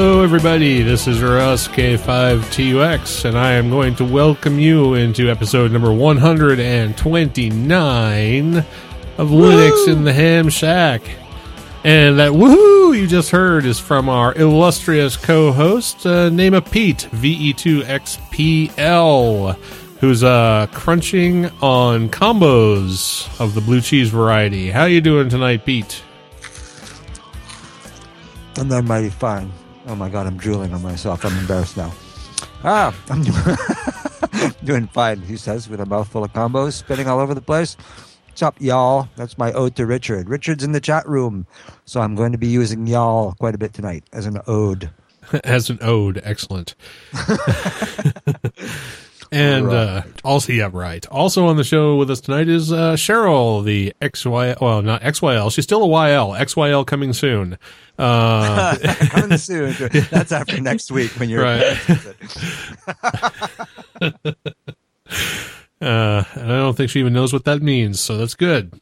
Hello, everybody. This is Russ K5TUX, and I am going to welcome you into episode number 129 of Linux in the Ham Shack. And that woohoo you just heard is from our illustrious co host, uh, name of Pete, VE2XPL, who's uh, crunching on combos of the blue cheese variety. How you doing tonight, Pete? I'm not mighty fine. Oh my god, I'm drooling on myself. I'm embarrassed now. Ah, I'm doing, doing fine, he says, with a mouthful of combos spinning all over the place. What's up, y'all? That's my ode to Richard. Richard's in the chat room, so I'm going to be using y'all quite a bit tonight as an ode. as an ode. Excellent. and uh, also, yeah, right. Also on the show with us tonight is uh, Cheryl, the XY. Well, not XYL. She's still a YL. XYL coming soon. Uh, Coming soon. That's after next week when you're. Right. uh, and I don't think she even knows what that means, so that's good.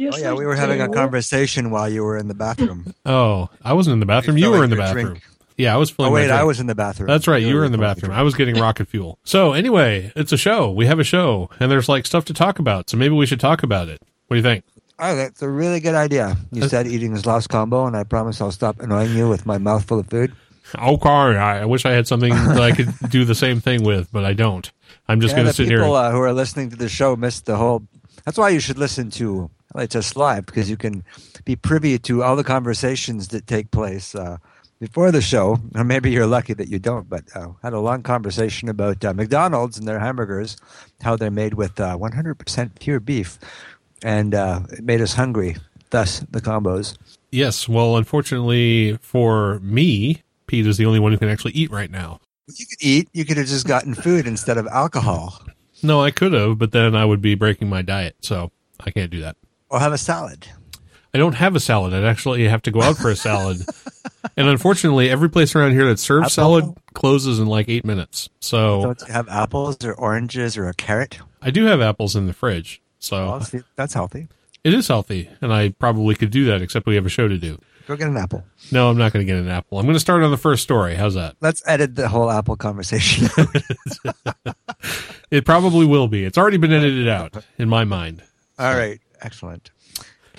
Oh yeah, we were having a conversation while you were in the bathroom. Oh, I wasn't in the bathroom. You filling were in the bathroom. drink. Yeah, I was filling Oh wait. I was in the bathroom. That's right. You were in the bathroom. I was getting rocket fuel. So anyway, it's a show. We have a show, and there's like stuff to talk about. So maybe we should talk about it. What do you think? Oh, that's a really good idea. You Uh, said eating this last combo, and I promise I'll stop annoying you with my mouth full of food. Okay, I I wish I had something that I could do the same thing with, but I don't. I'm just Yeah, going to sit people here. uh, who are listening to the show missed the whole. That's why you should listen to it's LHS Live because you can be privy to all the conversations that take place uh, before the show. Or maybe you're lucky that you don't. But uh, had a long conversation about uh, McDonald's and their hamburgers, how they're made with uh, 100% pure beef, and uh, it made us hungry. Thus, the combos. yes. Well, unfortunately for me, Pete is the only one who can actually eat right now. You could eat. You could have just gotten food instead of alcohol, No, I could have, but then I would be breaking my diet, so I can't do that. or have a salad. I don't have a salad. I'd actually have to go out for a salad. and unfortunately, every place around here that serves Apple? salad closes in like eight minutes. So Don't you have apples or oranges or a carrot? I do have apples in the fridge. So Well, that's healthy. it is healthy, and I probably could do that, except we have a show to do. Go get an apple. No, I'm not going to get an apple. I'm going to start on the first story. How's that? Let's edit the whole apple conversation. It probably will be. It's already been edited out in my mind. All right, excellent.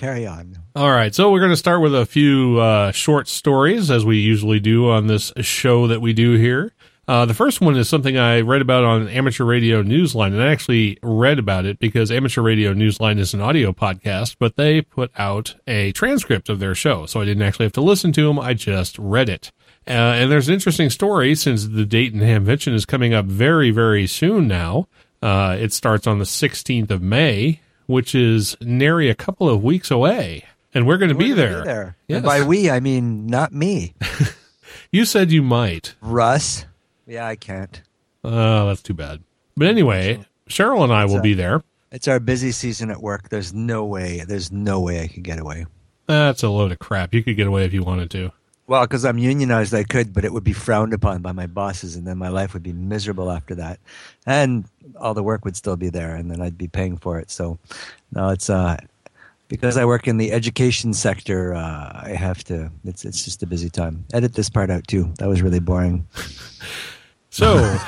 Carry on. All right, so we're going to start with a few uh, short stories, as we usually do on this show that we do here. Uh, the first one is something I read about on Amateur Radio Newsline, and I actually read about it because Amateur Radio Newsline is an audio podcast, but they put out a transcript of their show, so I didn't actually have to listen to them. I just read it. Uh, and there's an interesting story since the Dayton Hamvention is coming up very, very soon now. Uh, it starts on the 16th of May, which is nary a couple of weeks away. And we're going to be there. Be there. Yes. And by we, I mean not me. You said you might. Russ. Yeah, I can't. Oh, that's too bad. But anyway, Cheryl and I will be there. It's our busy season at work. There's no way. There's no way I could get away. That's a load of crap. You could get away if you wanted to. Well, because I'm unionized, I could, but it would be frowned upon by my bosses, and then my life would be miserable after that. And all the work would still be there, and then I'd be paying for it. So, no, it's uh, because I work in the education sector. Uh, I have to. It's it's just a busy time. Edit this part out too. That was really boring. So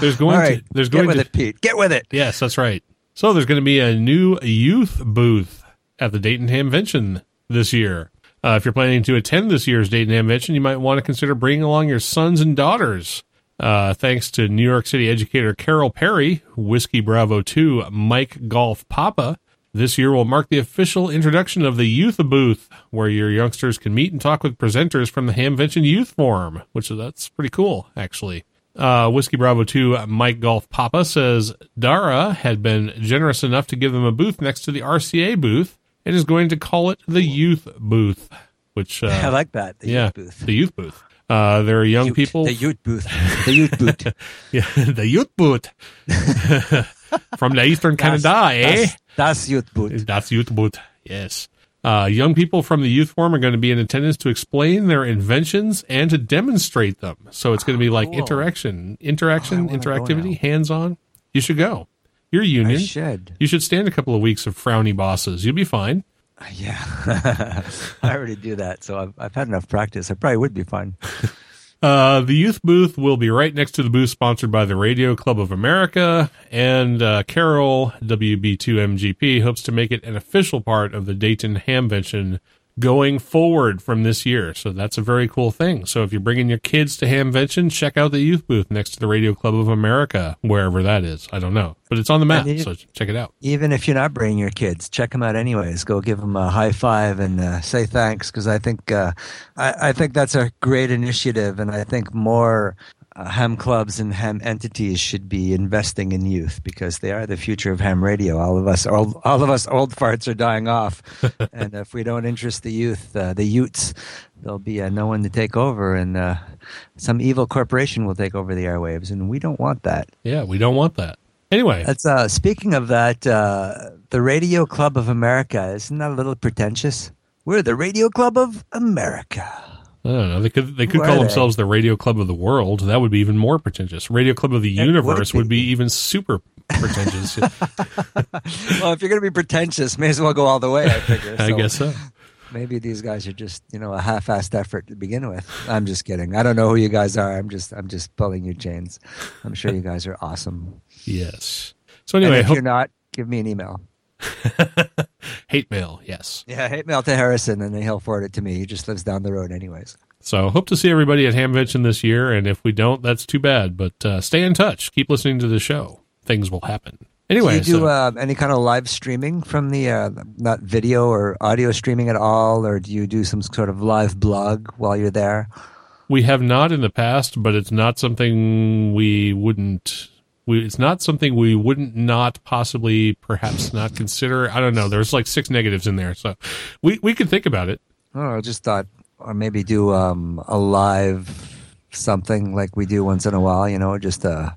there's going right, to there's get with to it, Pete. Get with it. Yes, that's right. So there's going to be a new youth booth at the Dayton Hamvention this year. Uh, if you're planning to attend this year's Dayton Hamvention, you might want to consider bringing along your sons and daughters. Uh, thanks to New York City educator Carol Perry, Whiskey Bravo 2, Mike Golf Papa, this year will mark the official introduction of the Youth Booth, where your youngsters can meet and talk with presenters from the Hamvention Youth Forum, which that's pretty cool, actually. Uh, Whiskey Bravo 2 Mike Golf Papa says Dara had been generous enough to give them a booth next to the RCA booth and is going to call it the Youth Booth, which uh, I like that. The yeah, youth booth. the youth booth. Uh, there are young Ute, people. The youth booth. The youth booth. Yeah, the youth boot from the Eastern Canada, eh? That's, that's Ute booth. That's youth boot. Yes. Uh, young people from the youth forum are going to be in attendance to explain their inventions and to demonstrate them. So it's going to be like Cool. interaction, interaction, Oh, I wanna go interactivity, hands on. You should go. You're a I union. should. You should stand a couple of weeks of frowny bosses. You'll be fine. Yeah. I already do that, so I've, I've had enough practice. I probably would be fine. Uh, the youth booth will be right next to the booth sponsored by the Radio Club of America, and uh, Carol WB2MGP hopes to make it an official part of the Dayton Hamvention going forward from this year. So that's a very cool thing. So if you're bringing your kids to Hamvention, check out the youth booth next to the Radio Club of America, wherever that is. I don't know, but it's on the map, so check it out. Even if you're not bringing your kids, check them out anyways. Go give them a high five and uh, say thanks because I think uh, I, I think that's a great initiative, and I think more uh, ham clubs and ham entities should be investing in youth because they are the future of ham radio. All of us, all, all of us old farts are dying off, and if we don't interest the youth, uh, the Utes, there'll be uh, no one to take over, and uh, some evil corporation will take over the airwaves, and we don't want that. Yeah, we don't want that. Anyway, That's uh, speaking of that, uh, the Radio Club of America isn't that a little pretentious? We're the Radio Club of America. I don't know. They could they could Who call they? themselves the Radio Club of the World. That would be even more pretentious. Radio Club of the It Universe would be be. even super pretentious. well, if you're going to be pretentious, may as well go all the way. I figure. I guess so. maybe these guys are just you know a half-assed effort to begin with. I'm just kidding. I don't know who you guys are. I'm just I'm just pulling your chains. I'm sure you guys are awesome. Yes. So And anyway, if hope, you're not, give me an email. hate mail. Yes. Yeah, hate mail to Harrison, and then he'll forward it to me. He just lives down the road, anyways. So hope to see everybody at Hamvention this year. And if we don't, that's too bad. But uh, stay in touch. Keep listening to the show. Things will happen. Anyway, do you do so- uh, any kind of live streaming from the uh, not video or audio streaming at all, or do you do some sort of live blog while you're there? We have not in the past, but it's not something we wouldn't. We, it's not something we wouldn't not possibly perhaps not consider. I don't know. There's like six negatives in there, so we we could think about it. Oh, I just thought, or maybe do um, a live something like we do once in a while. You know, just a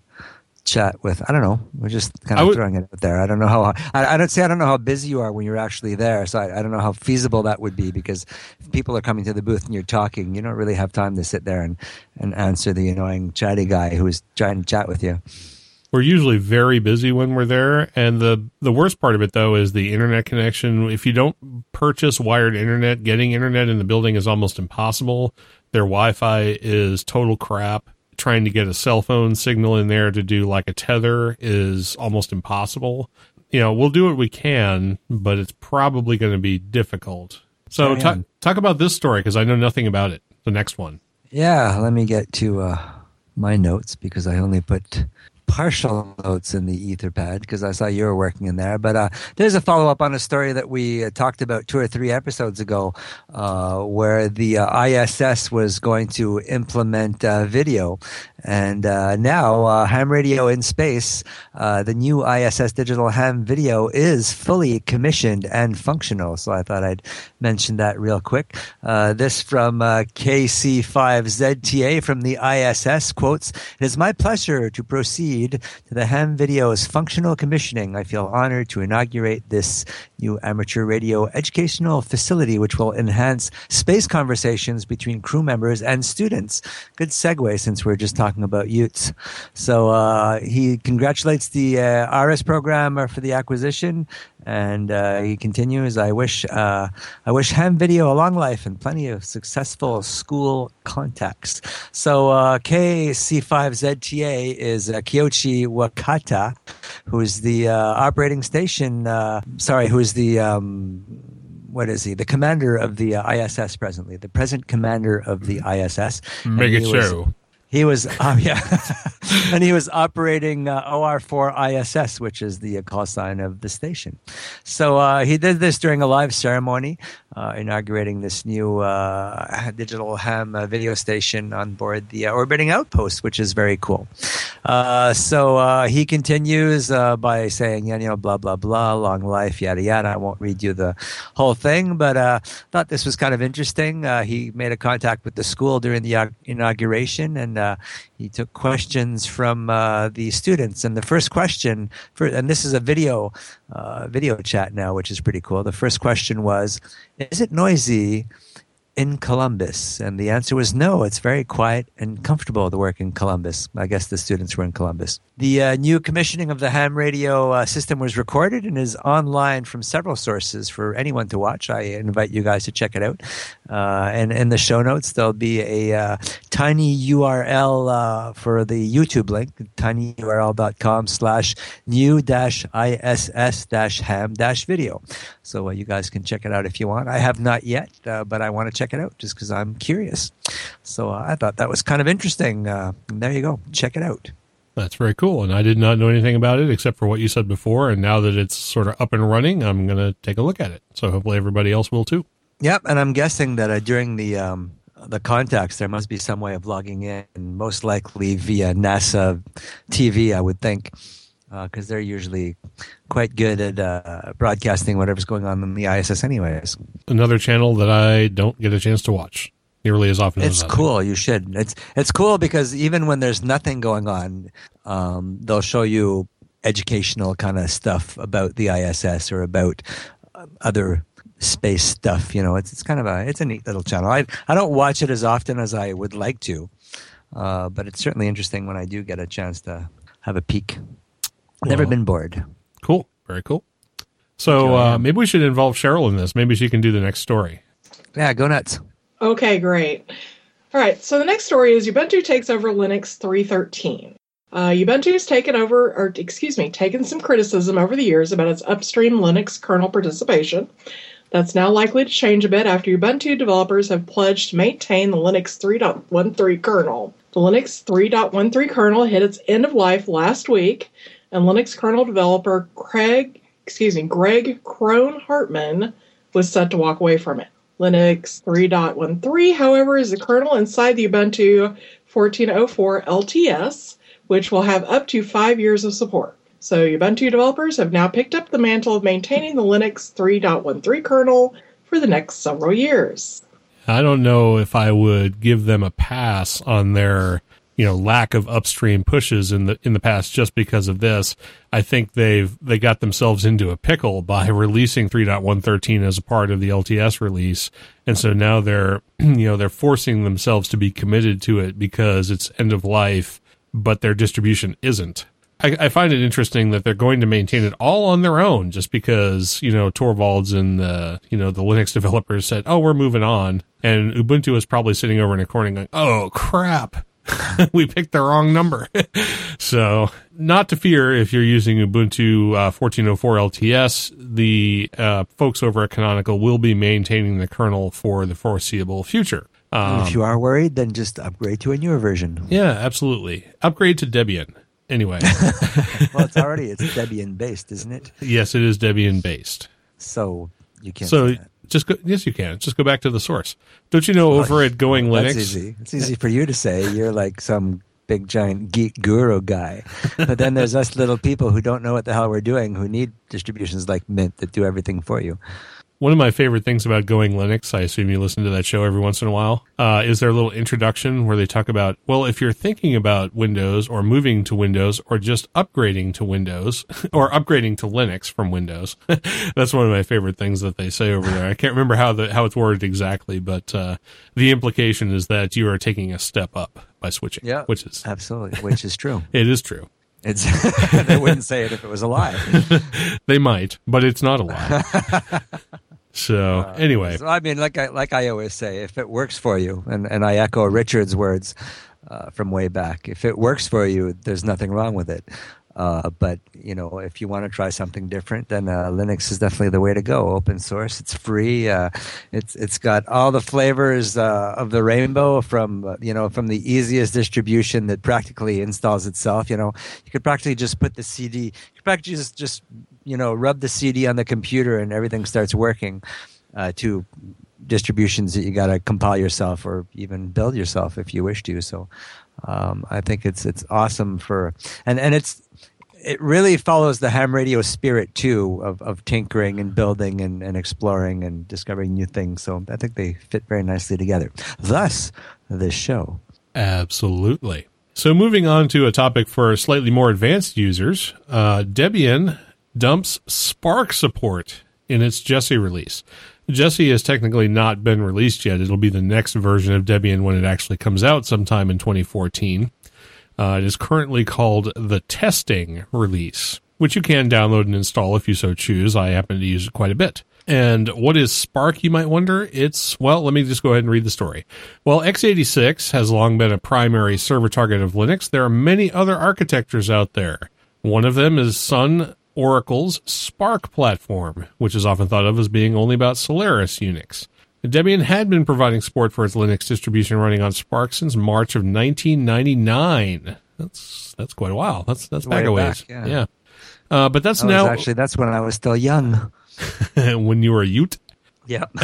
chat with. I don't know. We're just kind of would- throwing it out there. I don't know how. I, I don't say I don't know how busy you are when you're actually there. So I, I don't know how feasible that would be because if people are coming to the booth and you're talking, you don't really have time to sit there and and answer the annoying chatty guy who's trying to chat with you. We're usually very busy when we're there, and the the worst part of it though is the internet connection. If you don't purchase wired internet, getting internet in the building is almost impossible. Their Wi-Fi is total crap. Trying to get a cell phone signal in there to do like a tether is almost impossible. You know, we'll do what we can, but it's probably going to be difficult. So talk talk about this story because I know nothing about it. The next one. Yeah, let me get to uh, my notes because I only put partial notes in the Etherpad because I saw you were working in there. But uh, there's a follow up on a story that we uh, talked about two or three episodes ago uh, where the uh, ISS was going to implement uh, video. And uh, now, ham radio in space, the new ISS digital ham video is fully commissioned and functional. So I thought I'd mention that real quick. This from uh, KC5ZTA from the ISS quotes It is my pleasure to proceed to the ham video's functional commissioning. I feel honored to inaugurate this new amateur radio educational facility, which will enhance space conversations between crew members and students. Good segue since we're just talking about Utes. So uh, he congratulates the uh, ARISS programmer for the acquisition, and uh, he continues. I wish uh, I wish Ham Video a long life and plenty of successful school contacts. So uh, KC5ZTA is uh, Koichi Wakata, who is the uh, operating station. Uh, sorry, who is the um, what is he? The commander of the uh, ISS presently, the present commander of the ISS. Make it show. He was, um, yeah, and he was operating uh, OR4 ISS, which is the uh, call sign of the station. So uh, he did this during a live ceremony, uh, inaugurating this new uh, digital ham uh, video station on board the orbiting outpost, which is very cool. so he continues by saying, you know, blah blah blah, long life, yada yada. I won't read you the whole thing, but I thought this was kind of interesting. he made a contact with the school during the inauguration and uh, he took questions from uh, the students. And the first question, for, and this is a video uh, video chat now, which is pretty cool. The first question was, "Is it noisy in Columbus? And the answer was no. It's very quiet and comfortable to work in Columbus. I guess the students were in Columbus. The uh, new commissioning of the ham radio uh, system was recorded and is online from several sources for anyone to watch. I invite you guys to check it out. Uh, and in the show notes, there'll be a uh, tiny URL uh, for the YouTube link, tinyurl.com slash new dash ISS dash ham dash video. So uh, you guys can check it out if you want. I have not yet, but I want to check check it out just because I'm curious. So uh, I thought that was kind of interesting. Uh, there you go. Check it out. That's very cool. And I did not know anything about it except for what you said before. And now that it's sort of up and running, I'm going to take a look at it. So hopefully everybody else will too. Yep. And I'm guessing that uh, during the, um, the contacts, there must be some way of logging in, most likely via NASA TV, I would think, because uh, they're usually quite good at uh, broadcasting whatever's going on in the ISS, anyways. Another channel that I don't get a chance to watch nearly as often. It's as cool. You should. It's it's cool because even when there's nothing going on, um, they'll show you educational kind of stuff about the ISS or about uh, other space stuff. You know, it's it's kind of a it's a neat little channel. I I don't watch it as often as I would like to, uh, but it's certainly interesting when I do get a chance to have a peek. Well, Never been bored. Cool. Very cool. So uh, maybe we should involve Cheryl in this. Maybe she can do the next story. Yeah, go nuts. Okay, great. All right, so the next story is Ubuntu takes over Linux 3.13. Uh, Ubuntu has taken over, or excuse me, taken some criticism over the years about its upstream Linux kernel participation. That's now likely to change a bit after Ubuntu developers have pledged to maintain the Linux 3.13 kernel. The Linux 3.13 kernel hit its end of life last week, and Linux kernel developer Craig, excuse me, Greg Kroah-Hartman was set to walk away from it. Linux 3.13, however, is the kernel inside the Ubuntu 14.04 LTS, which will have up to five years of support. So, Ubuntu developers have now picked up the mantle of maintaining the Linux 3.13 kernel for the next several years. I don't know if I would give them a pass on their you know lack of upstream pushes in the in the past just because of this. I think they've they got themselves into a pickle by releasing 3.113 as a part of the LTS release, and so now they're you know they're forcing themselves to be committed to it because it's end of life, but their distribution isn't. I, I, find it interesting that they're going to maintain it all on their own, just because you know Torvalds and the you know the Linux developers said, "Oh, we're moving on," and Ubuntu is probably sitting over in a corner going, "Oh crap, we picked the wrong number. so, not to fear if you're using Ubuntu uh, 1404 LTS, the uh, folks over at Canonical will be maintaining the kernel for the foreseeable future. Um, if you are worried, then just upgrade to a newer version. Yeah, absolutely. Upgrade to Debian. Anyway. well, it's already it's Debian based, isn't it? Yes, it is Debian based. So you can't. So just go, yes, you can. Just go back to the source. Don't you know oh, over at Going Linux? Easy. It's easy for you to say. You're like some big giant geek guru guy. But then there's us little people who don't know what the hell we're doing, who need distributions like Mint that do everything for you one of my favorite things about Going Linux, I assume you listen to that show every once in a while, uh, is their little introduction where they talk about, well, if you're thinking about Windows or moving to Windows or just upgrading to Windows or upgrading to Linux from Windows, that's one of my favorite things that they say over there. I can't remember how the how it's worded exactly, but uh, the implication is that you are taking a step up by switching. Yeah, which is absolutely, which is true. it is true. It's they wouldn't say it if it was a lie. they might, but it's not a lie. So uh, anyway, so, I mean, like I like I always say, if it works for you, and and I echo Richard's words uh, from way back, if it works for you, there's nothing wrong with it. Uh, but you know, if you want to try something different, then uh, Linux is definitely the way to go. Open source, it's free. Uh, it's it's got all the flavors uh, of the rainbow from uh, you know from the easiest distribution that practically installs itself. You know, you could practically just put the CD. You could practically just just you know rub the CD on the computer and everything starts working. Uh, to distributions that you got to compile yourself or even build yourself if you wish to. So um, I think it's it's awesome for and and it's it really follows the ham radio spirit too of, of tinkering and building and, and exploring and discovering new things. So I think they fit very nicely together. Thus, this show. Absolutely. So moving on to a topic for slightly more advanced users, uh, Debian dumps SPARC support in its Jessie release. Jessie has technically not been released yet. It'll be the next version of Debian when it actually comes out sometime in 2014. Uh, it is currently called the testing release, which you can download and install if you so choose. I happen to use it quite a bit. And what is SPARC, you might wonder? It's, well, let me just go ahead and read the story. Well, x86 has long been a primary server target of Linux. There are many other architectures out there. One of them is Sun Oracle's SPARC platform, which is often thought of as being only about Solaris Unix. Debian had been providing support for its Linux distribution running on SPARC since March of 1999. That's that's quite a while. That's that's back a ways. back, yeah. yeah. Uh, but that's That now actually that's when I was still young. when you were a Ute. Yeah.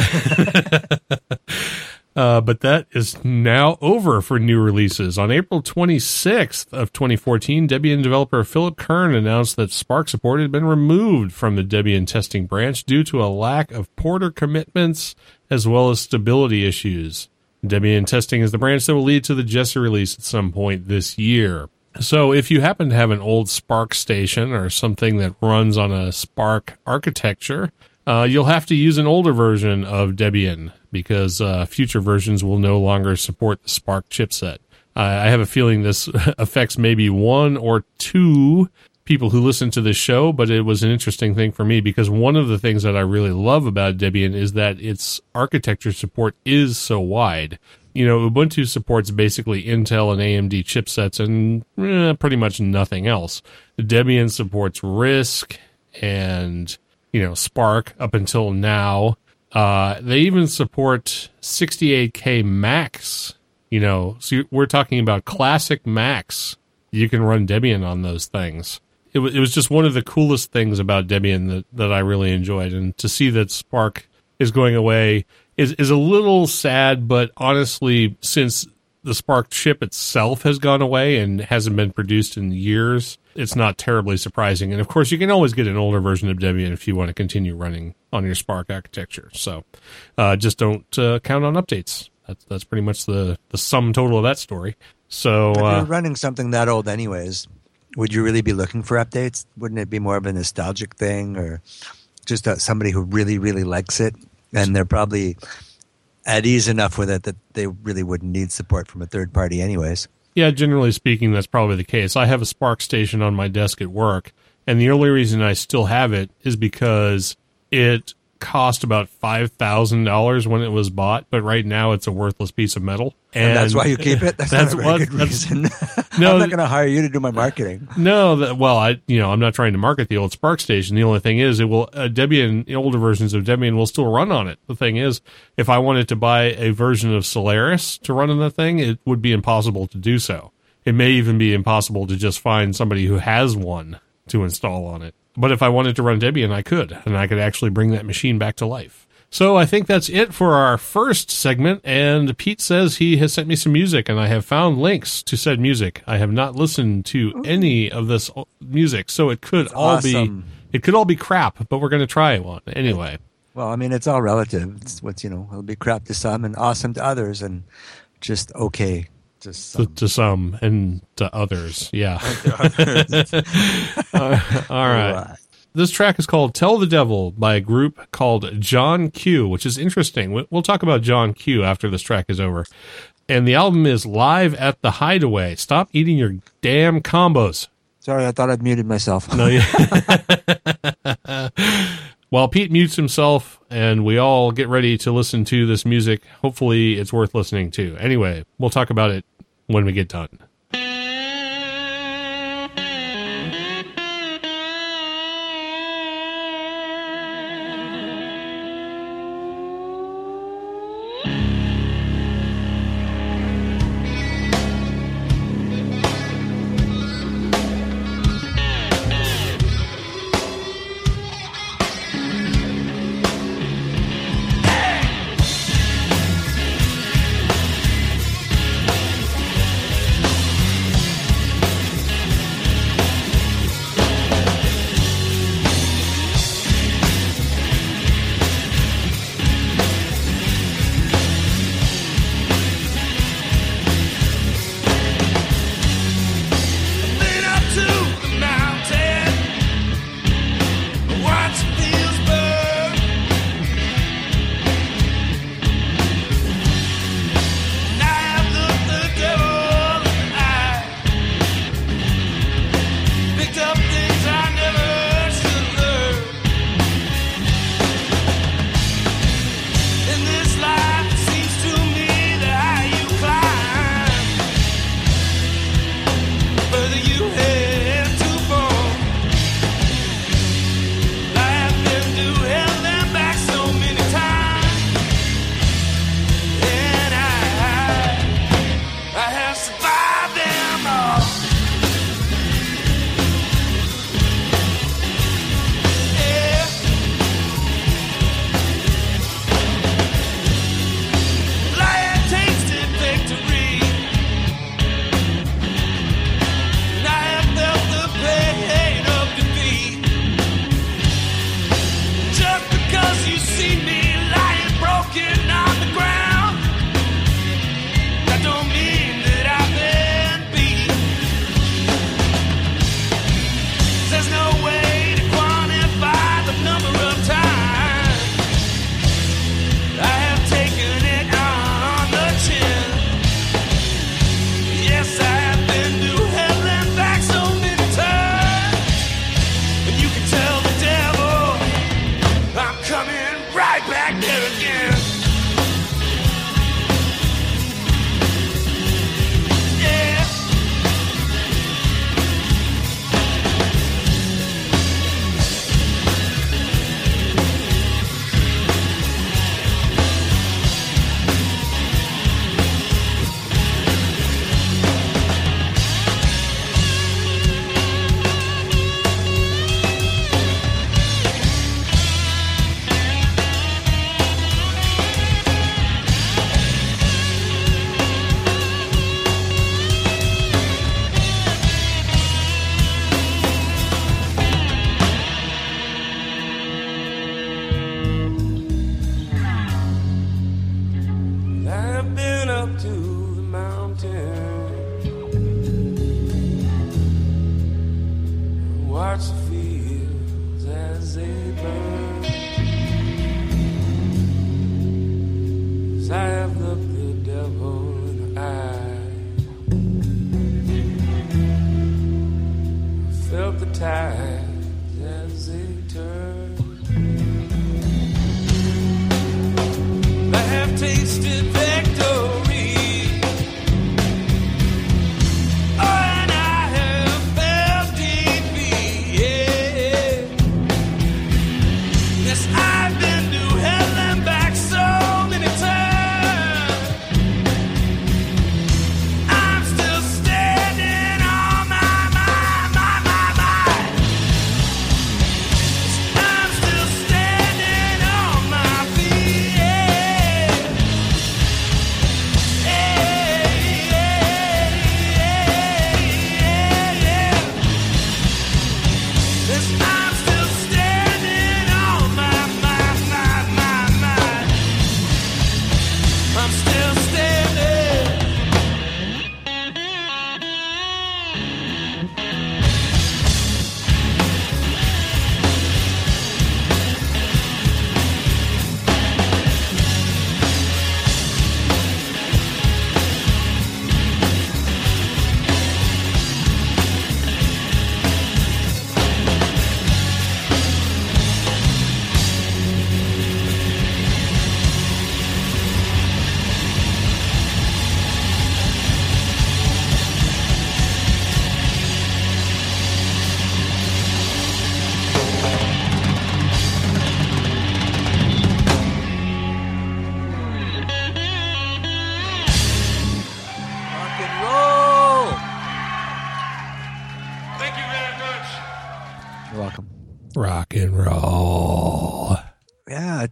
Uh, but that is now over for new releases. On April 26th of 2014, Debian developer Philipp Kern announced that SPARC support had been removed from the Debian testing branch due to a lack of porter commitments as well as stability issues. Debian testing is the branch that will lead to the Jessie release at some point this year. So if you happen to have an old SPARC station or something that runs on a SPARC architecture, uh, you'll have to use an older version of Debian because uh, future versions will no longer support the SPARC chipset. I have a feeling this affects maybe one or two people who listen to this show, but it was an interesting thing for me because one of the things that I really love about Debian is that its architecture support is so wide. You know, Ubuntu supports basically Intel and AMD chipsets and eh, pretty much nothing else. Debian supports RISC and you know SPARC up until now. Uh, they even support 68k Macs. You know, so we're talking about classic Macs. You can run Debian on those things. It, wa it was just one of the coolest things about Debian that, that I really enjoyed, and to see that SPARC is going away is is a little sad. But honestly, since the SPARC chip itself has gone away and hasn't been produced in years, it's not terribly surprising. And of course, you can always get an older version of Debian if you want to continue running on your SPARC architecture. So uh, just don't uh, count on updates. That's that's pretty much the the sum total of that story. So if you're uh, running something that old, anyways, would you really be looking for updates? Wouldn't it be more of a nostalgic thing, or just uh, somebody who really, really likes it, and they're probably at ease enough with it that they really wouldn't need support from a third party, anyways? Yeah, generally speaking, that's probably the case. I have a SPARC station on my desk at work, and the only reason I still have it is because it cost about five thousand dollars when it was bought, but right now it's a worthless piece of metal. And, that's why you keep it. That's, That's not a very what- good reason. No, I'm not going to hire you to do my marketing. No, that, well, I you know I'm not trying to market the old SPARC station. The only thing is, it will uh, Debian older versions of Debian will still run on it. The thing is, if I wanted to buy a version of Solaris to run on the thing, it would be impossible to do so. It may even be impossible to just find somebody who has one to install on it. But if I wanted to run Debian, I could, and I could actually bring that machine back to life. So I think that's it for our first segment. And Pete says he has sent me some music, and I have found links to said music. I have not listened to any of this music, so it could all awesome. be it could all be crap. But we're going to try one anyway. Well, I mean, it's all relative. It's what's you know, it'll be crap to some and awesome to others, and just okay to To, some. to some and to others, yeah. Oh, all right. Right. This track is called Tell the Devil by a group called John Q, which is interesting. We- We'll talk about John Q after this track is over. And the album is Live at the Hideaway. Stop eating your damn combos. Sorry, I thought I'd muted myself. No, yeah. While Pete mutes himself and we all get ready to listen to this music, hopefully it's worth listening to. Anyway, we'll talk about it when we get done.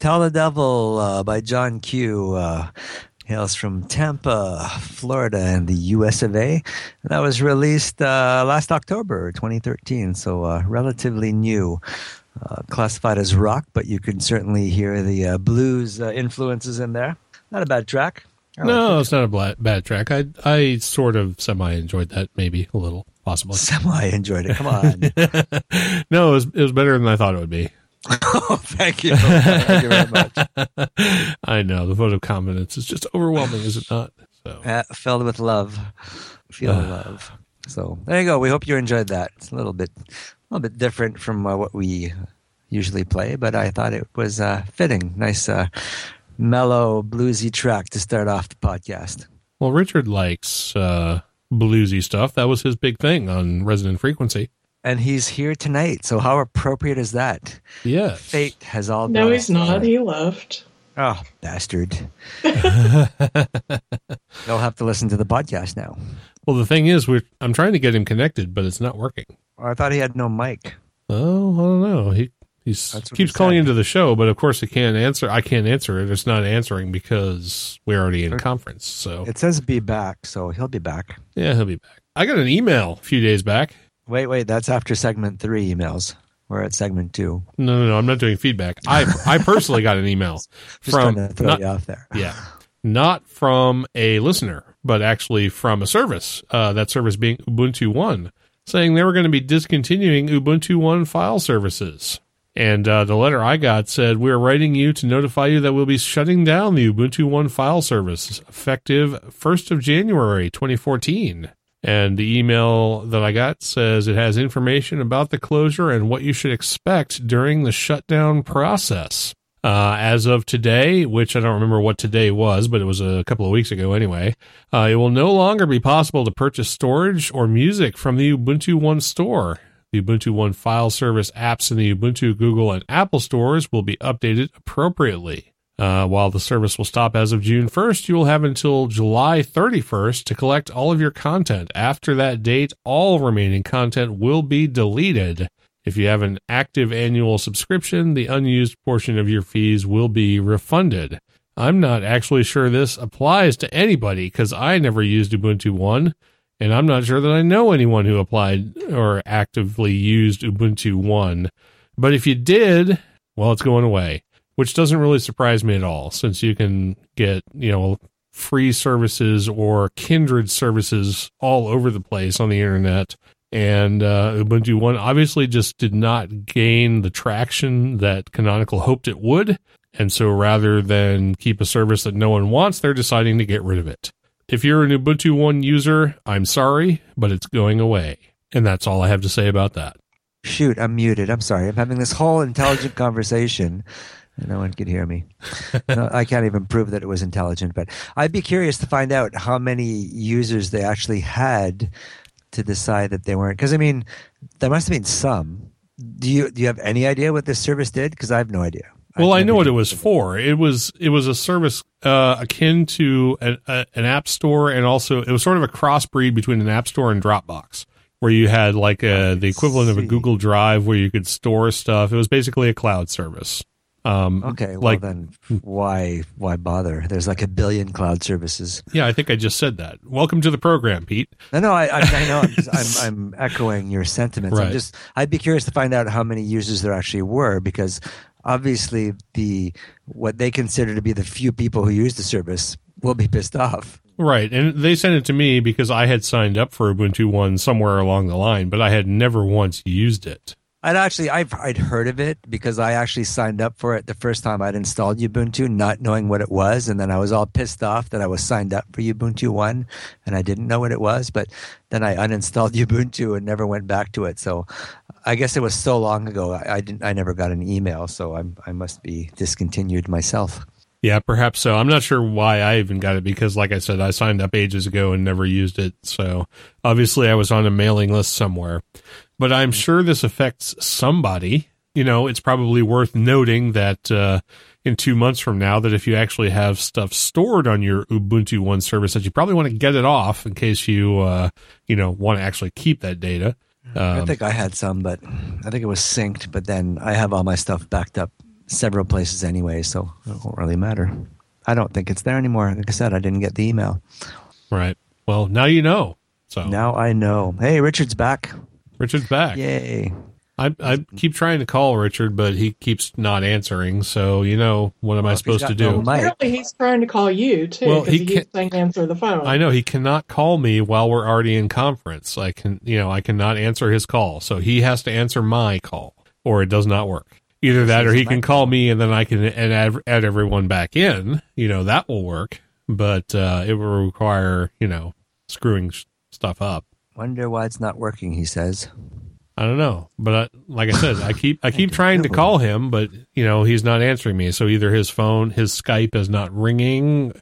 Tell the Devil uh, by John Q. Uh, hails from Tampa, Florida, in the US of A. And that was released uh, last October 2013, so uh, relatively new. Uh, classified as rock, but you can certainly hear the uh, blues uh, influences in there. Not a bad track. I No, like it's not a bla- bad track. I I sort of semi enjoyed that, maybe a little, it. possibly. Semi enjoyed it. Come on. no, it was it was better than I thought it would be. Oh, thank you. Thank you very much. I know the vote of confidence is just overwhelming, is it not? So Uh, filled with love. Feel love. So there you go. We hope you enjoyed that. It's a little bit, a little bit different from uh, what we usually play, but I thought it was uh, fitting. Nice, uh, mellow, bluesy track to start off the podcast. well, Richard likes uh, bluesy stuff. That was his big thing on Resonant Frequency. And he's here tonight. So how appropriate is that? Yes. Fate has all. No, he's not. He left. Oh, bastard! They'll have to listen to the podcast now. Well, the thing is, we're I'm trying to get him connected, but it's not working. Oh, I thought he had no mic. Oh, I don't know. He he's keeps he calling said. into the show, but of course he can't answer. I can't answer it. It's not answering because we're already in conference. So It says be back, so he'll be back. yeah, he'll be back. I got an email a few days back. Wait, wait, that's after segment three emails. We're at segment two. No, no, no. I'm not doing feedback. I I personally got an email Just from trying to throw not, you off there. yeah, not from a listener, but actually from a service. Uh, that service being Ubuntu One, saying they were going to be discontinuing Ubuntu One file services. And uh, the letter I got said, "We're writing you to notify you that we'll be shutting down the Ubuntu One file service effective first of January, 2014." And the email that I got says it has information about the closure and what you should expect during the shutdown process. Uh, as of today, which I don't remember what today was, but it was a couple of weeks ago anyway, uh, it will no longer be possible to purchase storage or music from the Ubuntu One store. The Ubuntu One file service apps in the Ubuntu, Google, and Apple stores will be updated appropriately. Uh, while the service will stop as of June 1st, you will have until July 31st to collect all of your content. After that date, all remaining content will be deleted. If you have an active annual subscription, the unused portion of your fees will be refunded. I'm not actually sure this applies to anybody because I never used Ubuntu One, and I'm not sure that I know anyone who applied or actively used Ubuntu One. But if you did, well, it's going away, which doesn't really surprise me at all since you can get, you know, free services or kindred services all over the place on the internet. And uh, Ubuntu One obviously just did not gain the traction that Canonical hoped it would. And so rather than keep a service that no one wants, they're deciding to get rid of it. If you're an Ubuntu One user, I'm sorry, but it's going away. And that's all I have to say about that. Shoot, I'm muted. I'm sorry. I'm having this whole intelligent conversation. No one could hear me. no, I can't even prove that it was intelligent, but I'd be curious to find out how many users they actually had to decide that they weren't. Because I mean, there must have been some. Do you do you have any idea what this service did? Because I have no idea. Well, I've I know what it was for. It was it was a service uh, akin to an, a, an app store, and also it was sort of a crossbreed between an app store and Dropbox, where you had like a, the equivalent of a. Google Drive where you could store stuff. It was basically a cloud service. Um, Okay, well like then, why why bother? There's like a billion cloud services. yeah, I think I just said that. Welcome to the program, Pete. No, no, I, I, I know. I'm, just, I'm, I'm echoing your sentiments. Right. I'm just, I'd be curious to find out how many users there actually were, because obviously the what they consider to be the few people who use the service will be pissed off. Right, and they sent it to me because I had signed up for Ubuntu One somewhere along the line, but I had never once used it. I'd actually, I've, I'd heard of it because I actually signed up for it the first time I'd installed Ubuntu, not knowing what it was, and then I was all pissed off that I was signed up for Ubuntu One, and I didn't know what it was. But then I uninstalled Ubuntu and never went back to it. So I guess it was so long ago, I, I didn't, I never got an email, so I'm, I must be discontinued myself. Yeah, perhaps so. I'm not sure why I even got it because, like I said, I signed up ages ago and never used it. So obviously, I was on a mailing list somewhere. But I'm sure this affects somebody. You know, it's probably worth noting that uh, in two months from now, that if you actually have stuff stored on your Ubuntu One service, that you probably want to get it off in case you, uh, you know, want to actually keep that data. I Um, think I had some, but I think it was synced. But then I have all my stuff backed up several places anyway, so it won't really matter. I don't think it's there anymore. Like I said, I didn't get the email. right. Well, now you know. So Now I know. Hey, Richard's back. Richard's back. Yay. I, I keep trying to call Richard, but he keeps not answering. So, you know, what am I Well, if supposed to do? no Apparently, he's trying to call you too. Well, because he he, can't- keeps saying answer the phone. I know he cannot call me while we're already in conference. I can, you know, I cannot answer his call. So he has to answer my call or it does not work. Either that or he can call me and then I can and add, add everyone back in. You know, that will work, but uh, it will require, you know, screwing stuff up. Wonder why it's not working, he says. I don't know, but I, like I said, I keep I keep trying to call him, but you know he's not answering me. So either his phone, his Skype is not ringing,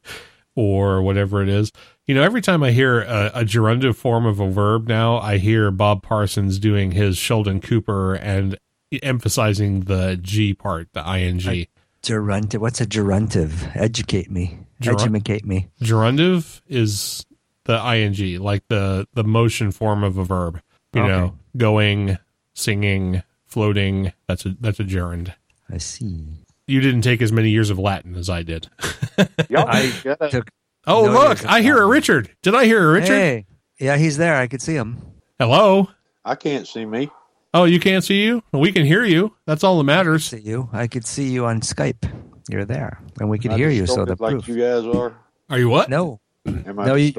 or whatever it is. You know, every time I hear a, a gerundive form of a verb now, I hear Bob Parsons doing his Sheldon Cooper and emphasizing the G part, the ing. gerundive. What's a gerundive? Educate me. Gerun- Educate me. Gerundive is the ing, like the the motion form of a verb. You Okay. know, going, singing, floating. That's a that's a gerund. I see. You didn't take as many years of Latin as I did. Y'all I took. Oh, No look, I hear a Richard. Did I hear a Richard? Hey. Yeah, he's there. I could see him. Hello. I can't see me. Oh, you can't see you? We can hear you. That's all that matters. See you. I could see you on Skype. You're there, and we could Am I hear you. So distorted the like proof. you guys are. Are you what? No, Am I No, you-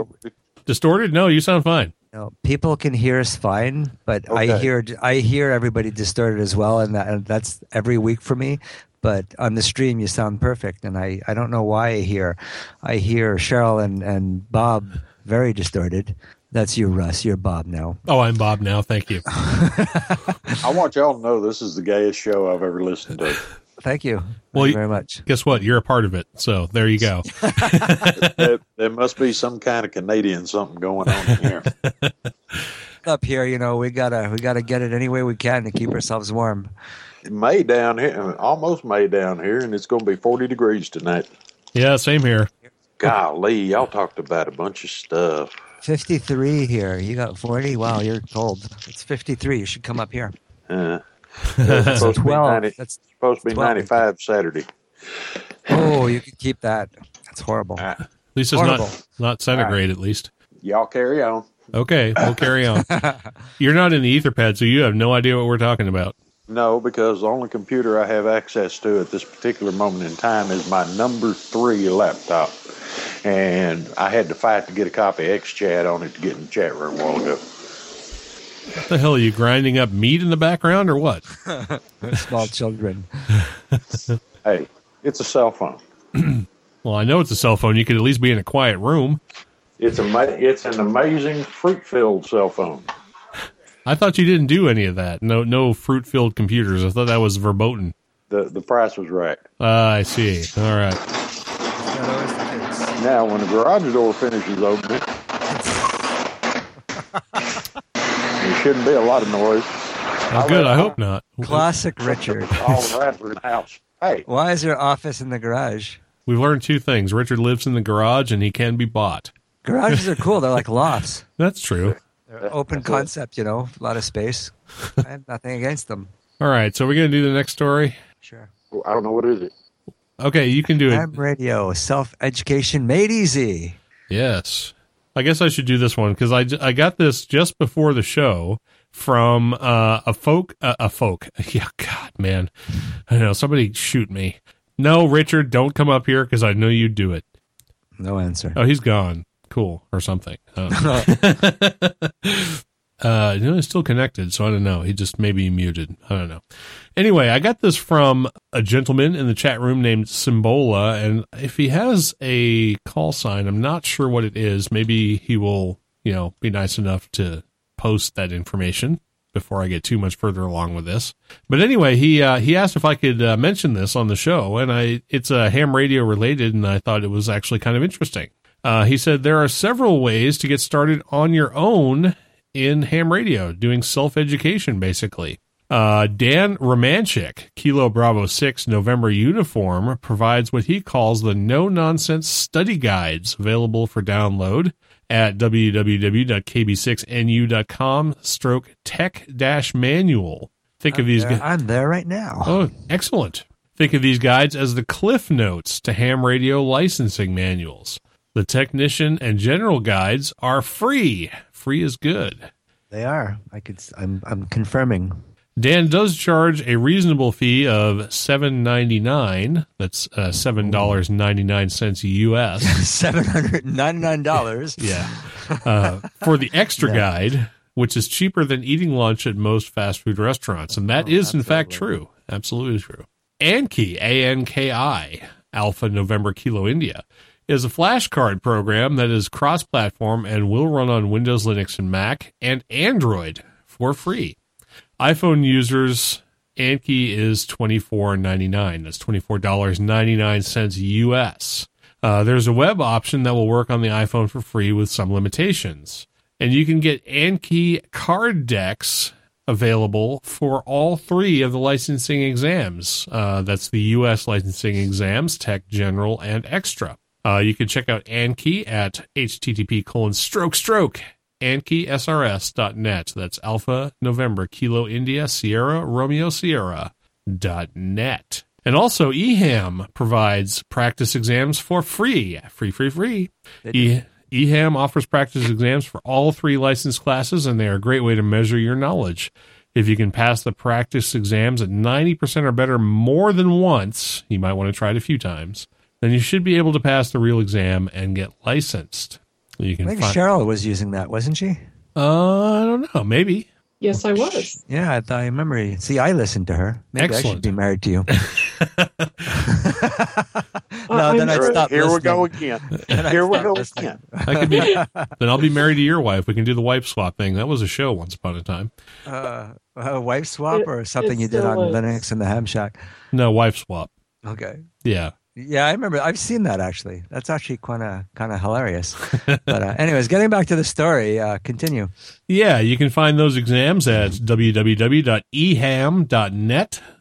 distorted? Distorted? No, you sound fine. no. People can hear us fine, but I hear I hear everybody distorted as well, and, that, and that's every week for me. But on the stream, you sound perfect, and I, I don't know why I hear I hear Cheryl and, and Bob very distorted. That's you, Russ. You're Bob now. Oh, I'm Bob now. Thank you. I want y'all to know this is the gayest show I've ever listened to. Thank you. Thank Well, you you- very much. Guess what? You're a part of it. So there you go. there, there must be some kind of Canadian something going on in here. Up here, you know, we gotta we gotta get it any way we can to keep ourselves warm. May down here, almost May down here, and it's going to be 40 degrees tonight. Yeah, same here. Golly, y'all talked about a bunch of stuff. 53 here. You got 40? Wow, you're cold. It's 53. You should come up here. Uh, it's supposed, to be 12. 90, That's supposed to be 12. 95 Saturday. Oh, you can keep that. That's horrible. Ah, At least it's Horrible. not not centigrade. At least. y'all carry on. Okay, we'll carry on. You're not in the Etherpad, so you have no idea what we're talking about. No, because the only computer I have access to at this particular moment in time is my number three laptop. And I had to fight to get a copy of XChat on it to get in the chat room a while ago. What the hell are you grinding up meat in the background or what? Small children. Hey, it's a cell phone. Well, I know it's a cell phone. You could at least be in a quiet room. It's a it's an amazing fruit filled cell phone. I thought you didn't do any of that. No, no fruit filled computers. I thought that was verboten. The the price was right. Ah, I see. All right. Yeah, that was the case. Now, when the garage door finishes opening, shouldn't be a lot of noise. Oh, good. I hope not. Classic Richard. All around the house. Hey, Why is there office in the garage? We've learned two things. Richard lives in the garage and he can be bought. Garages are cool. They're like lofts. That's true. They're open concept, you know, a lot of space. I have nothing against them. All right. So we're going to do the next story. Sure. I don't know what is it. Okay. You can do it. Ham radio, self education made easy. Yes. I guess I should do this one because I, I got this just before the show from uh, a folk uh, a folk. Yeah, God, man, I know somebody shoot me. No, Richard, don't come up here because I know you do it. No answer. Oh, he's gone. Cool or something. uh, he's still connected, so I don't know. He just maybe muted. I don't know. Anyway, I got this from a gentleman in the chat room named Symbola, and if he has a call sign, I'm not sure what it is. Maybe he will, you know, be nice enough to post that information before I get too much further along with this. But anyway, he uh, he asked if I could uh, mention this on the show, and I it's uh, ham radio related, and I thought it was actually kind of interesting. Uh, he said there are several ways to get started on your own in ham radio, doing self education basically. Uh, Dan Romanchik, Kilo Bravo 6 November uniform, provides what he calls the no nonsense study guides available for download at www.kb6nu.com stroke tech dash manual. Think of these. There- gu- I'm there right now. Oh, excellent. Think of these guides as the cliff notes to ham radio licensing manuals. The technician and general guides are free. Free is good. They are. I could. I'm. I'm confirming. Dan does charge a reasonable fee of seven ninety nine. That's uh, seven dollars ninety nine cents US. Seven hundred ninety nine dollars. Yeah, uh, for the extra guide, which is cheaper than eating lunch at most fast food restaurants, and that is in fact true. Absolutely true. Anki A N K I Alpha November Kilo India is a flashcard program that is cross platform and will run on Windows, Linux, and Mac and Android for free iPhone users, Anki is twenty four ninety nine. That's twenty four dollars ninety nine cents US. Uh, there's a web option that will work on the iPhone for free with some limitations, and you can get Anki card decks available for all three of the licensing exams. Uh, that's the U.S. licensing exams, Tech, General, and Extra. Uh, you can check out Anki at http colon stroke stroke ankisrs.net. That's Alpha November Kilo India Sierra Romeo Sierra dot net. And also eHam provides practice exams for free. Free, free, free. E- eHam offers practice exams for all three licensed classes, and they are a great way to measure your knowledge. If you can pass the practice exams at 90% or better more than once, you might want to try it a few times, then you should be able to pass the real exam and get licensed. You can I can think find, Cheryl was using that, wasn't she? uh, I don't know. Maybe. Yes, I was. Yeah, I thought I remember. See, I listened to her. Maybe I Excellent. should be married to you. no, I'm then I'd stop. Here we go again. Here we go listening. again. I could be. then I'll be married to your wife. We can do the wife swap thing. That was a show once upon a time. Uh, a wife swap It- or something you did on still is. Linux in the Ham Shack. No, wife swap. Okay. Yeah. Yeah, I remember. I've seen that actually. That's actually kind of kind of hilarious. but uh, anyways, getting back to the story, uh, continue. Yeah, you can find those exams at www.eham.net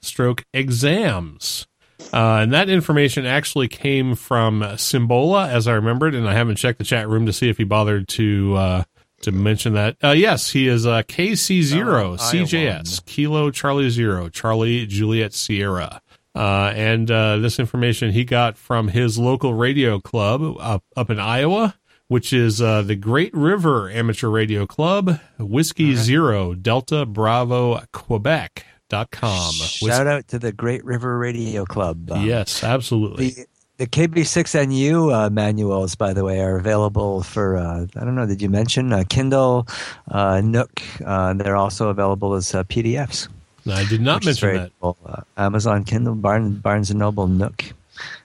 stroke exams. Uh, and that information actually came from Symbola, as I remembered, and I haven't checked the chat room to see if he bothered to uh, to mention that. Uh, yes, he is uh, KC0, Oh, CJS, Kilo Charlie Zero, Charlie Juliet Sierra. Uh, and uh, this information he got from his local radio club up, up in Iowa, which is uh, the Great River Amateur Radio Club, Whiskey Zero, Delta Bravo, Quebec. Dot com. Shout out to the Great River Radio Club. Um, yes, absolutely. The the KB6NU uh, manuals, by the way, are available for uh, I don't know. Did you mention uh, Kindle, uh, Nook? Uh, they're also available as uh, PDFs. I did not which is mention very that. cool. Uh, Amazon Kindle, Barnes, Barnes and Noble, Nook,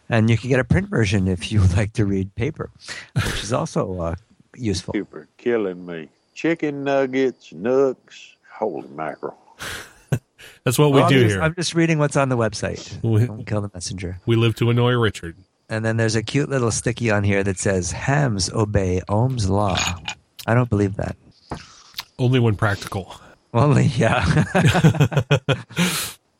and you can get a print version if you would like to read paper, which is also uh, useful. Super killing me. Chicken nuggets, nooks, Holy mackerel. That's what we Well, I'm do just- here. I'm just reading what's on the website. We- Don't kill the messenger. we live to annoy Richard. And then there's a cute little sticky on here that says hams obey Ohm's law. I don't believe that. Only when practical. Only, yeah.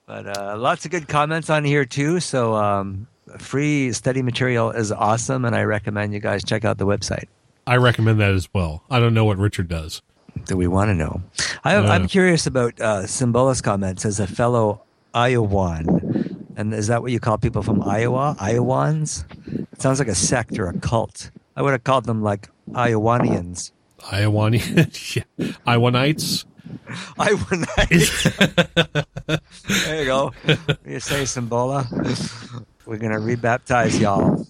but uh, lots of good comments on here too. So um, free study material is awesome, and I recommend you guys check out the website. I recommend that as well. I don't know what Richard does. Do we want to know? I, Yeah. I'm curious about uh, Symbola's comments as a fellow Iowan. And is that what you call people from Iowa? Iowans? It sounds like a sect or a cult. I would have called them like Iowanians. Iowani, yeah. Iowanites. Iowanites. there you go. You say Symbola. We're going to rebaptize y'all.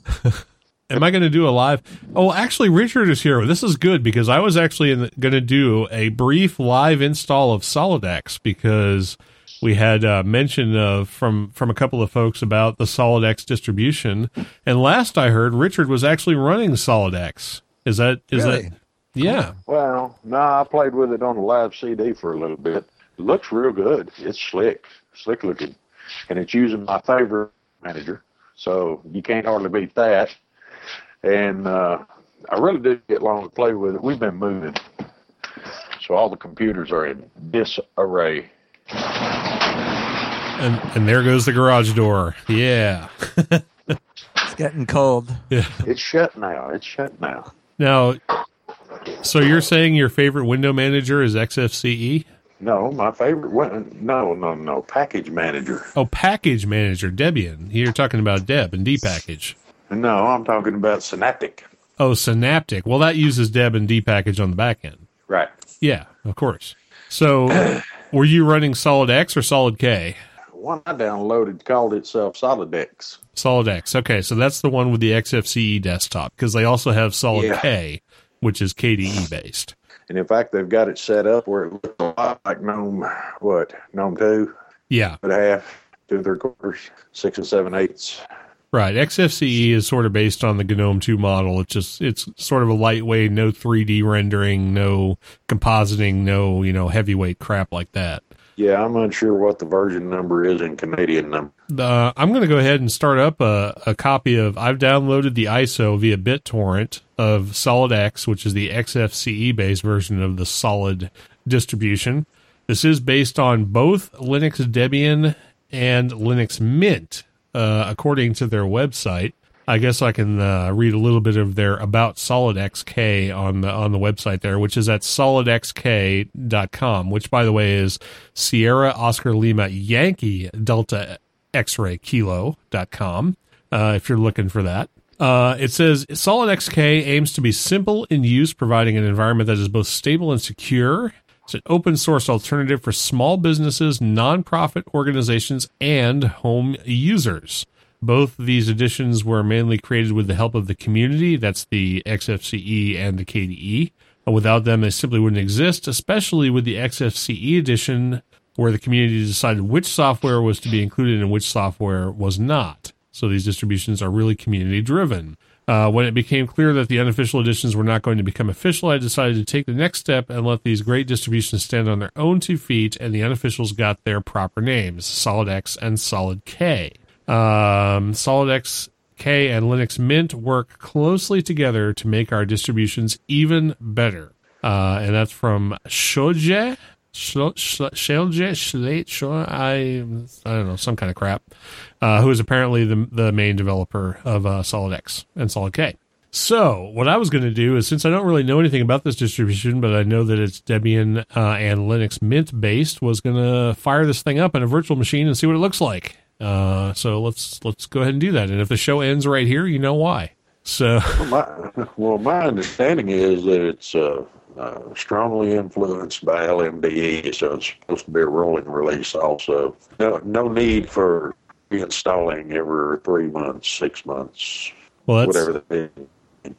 Am I going to do a live? Oh, actually, Richard is here. This is good because I was actually going to do a brief live install of SolydX because we had uh, mention from from a couple of folks about the SolydX distribution, and last I heard, Richard was actually running SolydX. Is that is Really? that? Yeah. Well, no, I played with it on a live CD for a little bit. It looks real good. It's slick, slick looking, and it's using my favorite manager, so you can't hardly beat that. And uh, I really did get long to play with it. We've been moving, so all the computers are in disarray. And and there goes the garage door. Yeah. It's getting cold. yeah. It's shut now. It's shut now. Now, so you're saying your favorite window manager is XFCE? No, my favorite one. No, no, no. Package manager. Oh, package manager, Debian. You're talking about Deb and D package. No, I'm talking about Synaptic. Oh, Synaptic. Well, that uses Deb and D package on the back end. Right. Yeah, of course. So, were you running SolydX or SolydK? One I downloaded called itself SolydX. Solid X. Okay, so that's the one with the XFCE desktop because they also have Solid Yeah. K, which is KDE based. And in fact, they've got it set up where it looks a lot like GNOME, what, GNOME 2 Yeah, But a half, two and three quarters, six and seven eighths. right. XFCE is sort of based on the GNOME 2 model. It's just it's sort of a lightweight, no 3D rendering, no compositing, no you know heavyweight crap like that. Yeah, I'm unsure what the version number is in Canadian number. Uh, I'm going to go ahead and start up a, a copy of. I've downloaded the ISO via BitTorrent of SolydX, which is the XFCE based version of the Solid distribution. This is based on both Linux Debian and Linux Mint, uh, according to their website. I guess I can uh, read a little bit of their about SolydXK on the on the website there, which is at solydxk.com, which by the way is Sierra Oscar Lima Yankee Delta X-ray Kilo.com, uh, if you're looking for that. Uh, it says SolydXK aims to be simple in use, providing an environment that is both stable and secure. It's an open source alternative for small businesses, nonprofit organizations, and home users. Both these editions were mainly created with the help of the community. That's the XFCE and the KDE. Without them, they simply wouldn't exist, especially with the XFCE edition, where the community decided which software was to be included and which software was not. So these distributions are really community driven. Uh, when it became clear that the unofficial editions were not going to become official, I decided to take the next step and let these great distributions stand on their own two feet, and the unofficials got their proper names SolydX and SolydK. Um, Solid X K and Linux Mint work closely together to make our distributions even better. Uh, and that's from Schoelje. Scho- I, I don't know, some kind of crap, uh, who is apparently the, the main developer of uh, SolydX and SolydK. So, what I was going to do is, since I don't really know anything about this distribution, but I know that it's Debian uh, and Linux Mint based, was going to fire this thing up in a virtual machine and see what it looks like. Uh, so let's let's go ahead and do that. And if the show ends right here, you know why. So, My, well, my understanding is that it's uh, uh, strongly influenced by LMDE, so it's supposed to be a rolling release also. No, no need for reinstalling every three months, six months, well, whatever the I'm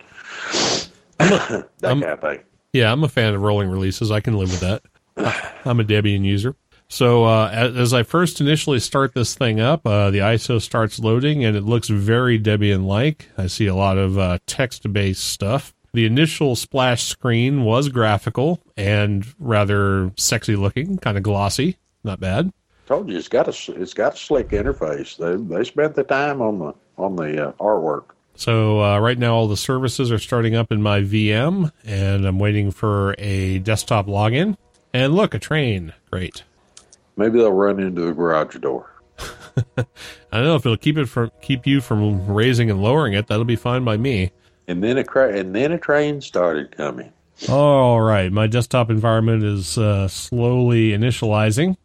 that I'm- kind of thing. Yeah, I'm a fan of rolling releases. I can live with that. I'm a Debian user. So uh, as, as I first initially start this thing up, uh, the ISO starts loading, and it looks very Debian-like. I see a lot of uh, text-based stuff. The initial splash screen was graphical and rather sexy looking, kind of glossy. Not bad. Told you it's got a it's got a slick interface. They they spent the time on the on the uh, artwork. So uh, right now, all the services are starting up in my VM, and I'm waiting for a desktop login. And look, a train. Great. Maybe they'll run into the garage door. I don't know if it'll keep it from keep you from raising and lowering it. That'll be fine by me. And then a cra- and then a train started coming. All right, my desktop environment is uh, slowly initializing,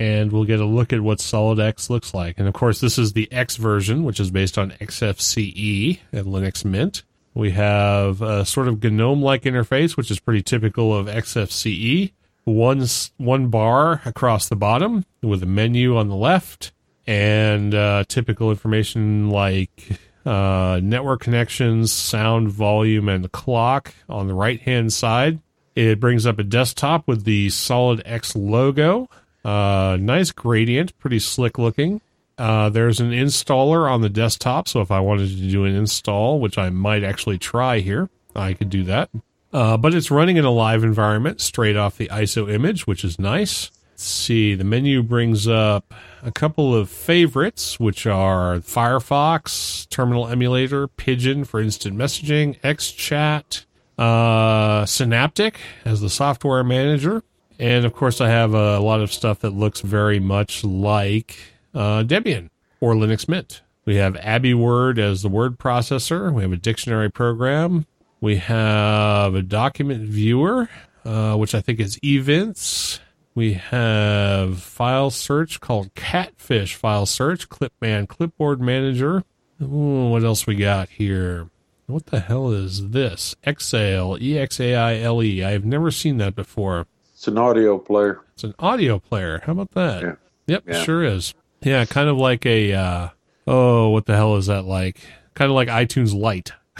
and we'll get a look at what SolydX looks like. And of course, this is the X version, which is based on XFCE and Linux Mint. We have a sort of GNOME-like interface, which is pretty typical of XFCE. One one bar across the bottom with a menu on the left, and uh, typical information like uh, network connections, sound volume, and clock on the right hand side. It brings up a desktop with the SolydX logo. Uh, nice gradient, pretty slick looking. Uh, there's an installer on the desktop, so if I wanted to do an install, which I might actually try here, I could do that. Uh, but it's running in a live environment straight off the ISO image, which is nice. Let's see, the menu brings up a couple of favorites, which are Firefox, Terminal Emulator, Pidgin for instant messaging, XChat, uh, Synaptic as the software manager. And of course, I have a lot of stuff that looks very much like uh, Debian or Linux Mint. We have AbiWord as the word processor. We have a dictionary program. We have a document viewer, uh, which I think is Evince. We have file search called Catfish File Search, Clipman Clipboard Manager. Ooh, what else we got here? What the hell is this? Exaile, E X A I L E. I have never seen that before. It's an audio player. It's an audio player. How about that? Yeah. Yep, Yeah. sure is. Yeah, kind of like a uh oh, what the hell is that like? Kind of like iTunes Lite.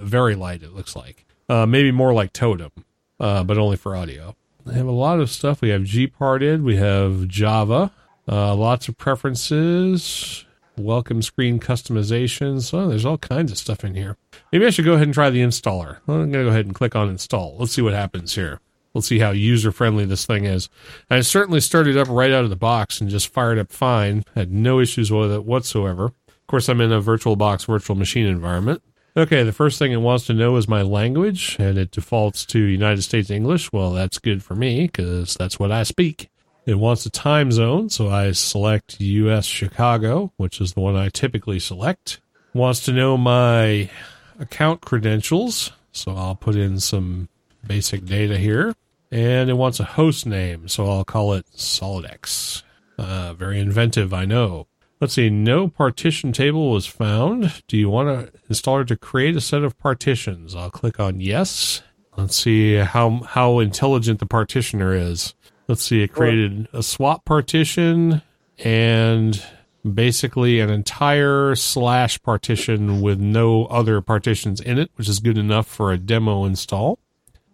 Very light it looks like. Uh maybe more like Totem, uh but only for audio. Have a lot of stuff. We have gparted, we have Java, uh lots of preferences, welcome screen customizations. Oh, there's all kinds of stuff in here. Maybe I should go ahead and try the installer. Well, I'm going to go ahead and click on install. Let's see what happens here. Let's see how user friendly this thing is. I certainly started up right out of the box and just fired up fine. Had no issues with it whatsoever. Of course, I'm in a VirtualBox virtual machine environment. Okay, the first thing it wants to know is my language, and it defaults to United States English. Well, that's good for me because that's what I speak. It wants a time zone, so I select US Chicago, which is the one I typically select. It Wants to know my account credentials, so I'll put in some basic data here. And it wants a host name, so I'll call it SolydX. Uh, very inventive, I know. Let's see, no partition table was found. Do you want an installer to create a set of partitions? I'll click on yes. Let's see how how intelligent the partitioner is. Let's see, it created a swap partition and basically an entire slash partition with no other partitions in it, which is good enough for a demo install.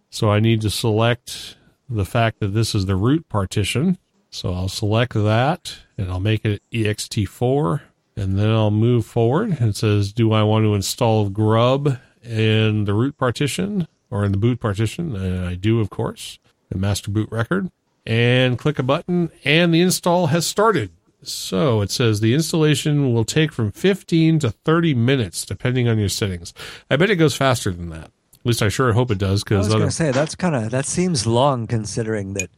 So I need to select the fact that this is the root partition. So I'll select that and I'll make it ext4 and then I'll move forward. It says, do I want to install grub in the root partition or in the boot partition? And I do, of course, the master boot record and click a button and the install has started. So it says the installation will take from 15 to 30 minutes depending on your settings. I bet it goes faster than that. At least I sure hope it does Because I was going to say that's kind of that seems long considering that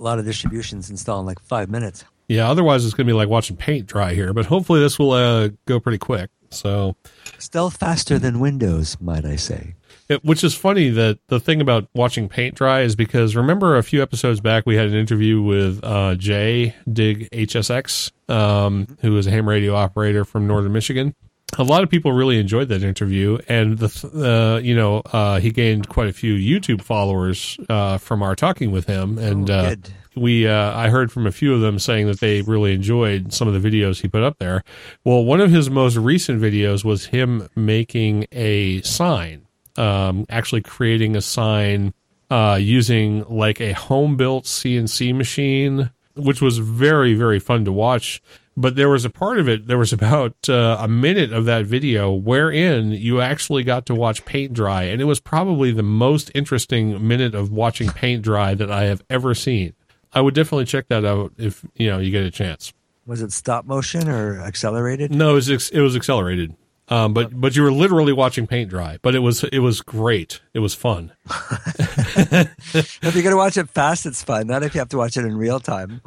a lot of distributions install in like five minutes. Yeah, otherwise it's going to be like watching paint dry here, but hopefully this will uh, go pretty quick. So, Still faster than Windows, might I say? it, which is funny that the thing about watching paint dry is because remember a few episodes back we had an interview with uh, Jay Dig HSX, um, who is a ham radio operator from Northern Michigan. A lot of people really enjoyed that interview, and the uh, you know uh, he gained quite a few YouTube followers uh, from our talking with him, and Oh, uh, we uh, I heard from a few of them saying that they really enjoyed some of the videos he put up there. Well, one of his most recent videos was him making a sign, um, actually creating a sign uh, using like a home built CNC machine, which was very very fun to watch. But there was a part of it. There was about uh, a minute of that video wherein you actually got to watch paint dry, and it was probably the most interesting minute of watching paint dry that I have ever seen. I would definitely check that out if you know you get a chance. Was it stop motion or accelerated? No, it was ex- it was accelerated. Um, but but you were literally watching paint dry. But it was it was great. It was fun. If you're going to watch it fast, it's fun. Not if you have to watch it in real time.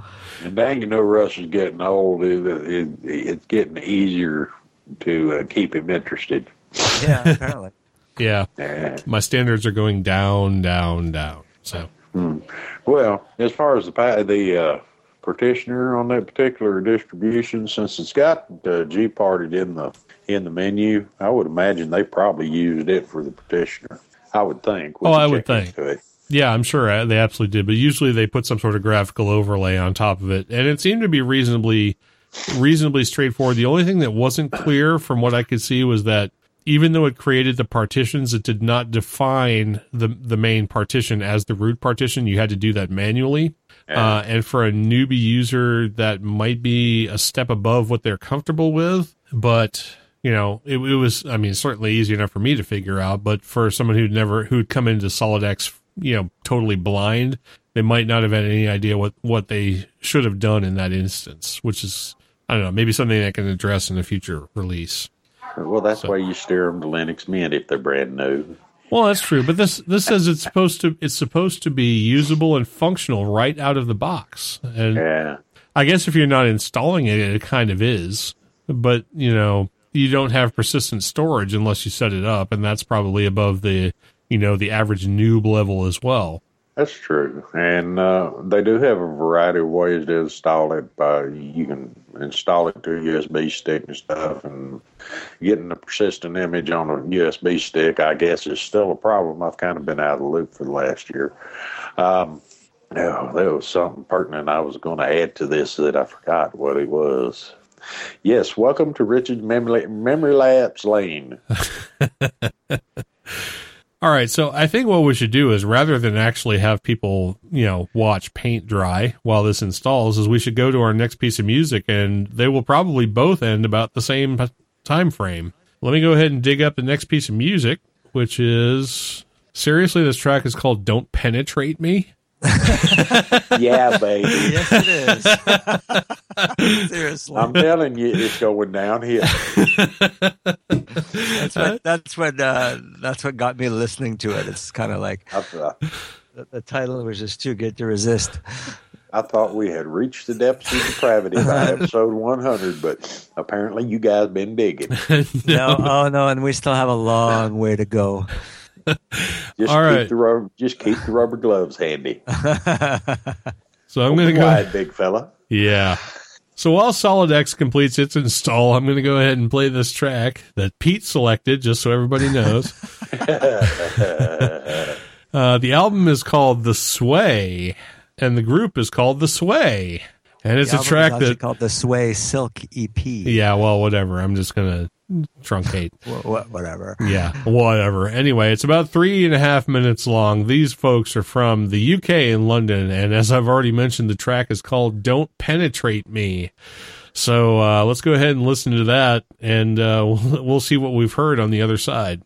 And dang, you know, Russ is getting old. It, it, it's getting easier to uh, keep him interested. Yeah, apparently. Yeah, Yeah. my standards are going down, down, down. So Well, as far as the pa- the uh, partitioner on that particular distribution, since it's got uh, G parted in the in the menu, I would imagine they probably used it for the partitioner. I would think. We Oh, I would think. yeah, I'm sure they absolutely did. But usually they put some sort of graphical overlay on top of it, and it seemed to be reasonably reasonably straightforward. The only thing that wasn't clear from what I could see was that even though it created the partitions, it did not define the the main partition as the root partition. You had to do that manually. Uh, and for a newbie user, that might be a step above what they're comfortable with. But you know, it, it was. I mean, certainly easy enough for me to figure out. But for someone who'd never who'd come into SolydX, you know, totally blind, they might not have had any idea what what they should have done in that instance. Which is, I don't know, maybe something they can address in a future release. Well, that's why you steer them to Linux Mint if they're brand new. Well, that's true, but this this says it's supposed to it's supposed to be usable and functional right out of the box. And Yeah. I guess if you're not installing it, it kind of is. But you know, you don't have persistent storage unless you set it up, and that's probably above the you know the average noob level as well. That's true, and uh, they do have a variety of ways to install it. By you can install it to a USB stick and stuff, and getting a persistent image on a USB stick, I guess, is still a problem. I've kind of been out of the loop for the last year. Um, oh, there was something pertinent I was going to add to this that I forgot what it was. Yes, welcome to Richard's Memory, Memory Labs Lane. All right, so I think what we should do is rather than actually have people, you know, watch paint dry while this installs, is we should go to our next piece of music, and they will probably both end about the same time frame. Let me go ahead and dig up the next piece of music, which is seriously, this track is called "Don't Penetrate Me." yeah, baby. Yes, it is. Seriously. I'm telling you, it's going downhill. That's what that's what uh, that's what got me listening to it. It's kind of like thought- the, the title was just too good to resist. I thought we had reached the depths of depravity by episode 100, but apparently you guys been digging. No, oh no, and we still have a long way to go. Just All keep right. the rubber, just keep the rubber gloves handy. So I'm going to go. Wide, big fella. Yeah. So while SolydX completes its install, I'm going to go ahead and play this track that Pete selected, just so everybody knows. uh, the album is called The Sway, and the group is called The Sway. And it's a track that, called the Sway Silk EP. yeah, well, whatever. I'm just going to truncate. Wh- wh- whatever. Yeah, whatever. Anyway, it's about three and a half minutes long. These folks are from the UK in London, and as I've already mentioned, the track is called "Don't Penetrate Me." So uh, let's go ahead and listen to that, and uh, we'll, we'll see what we've heard on the other side.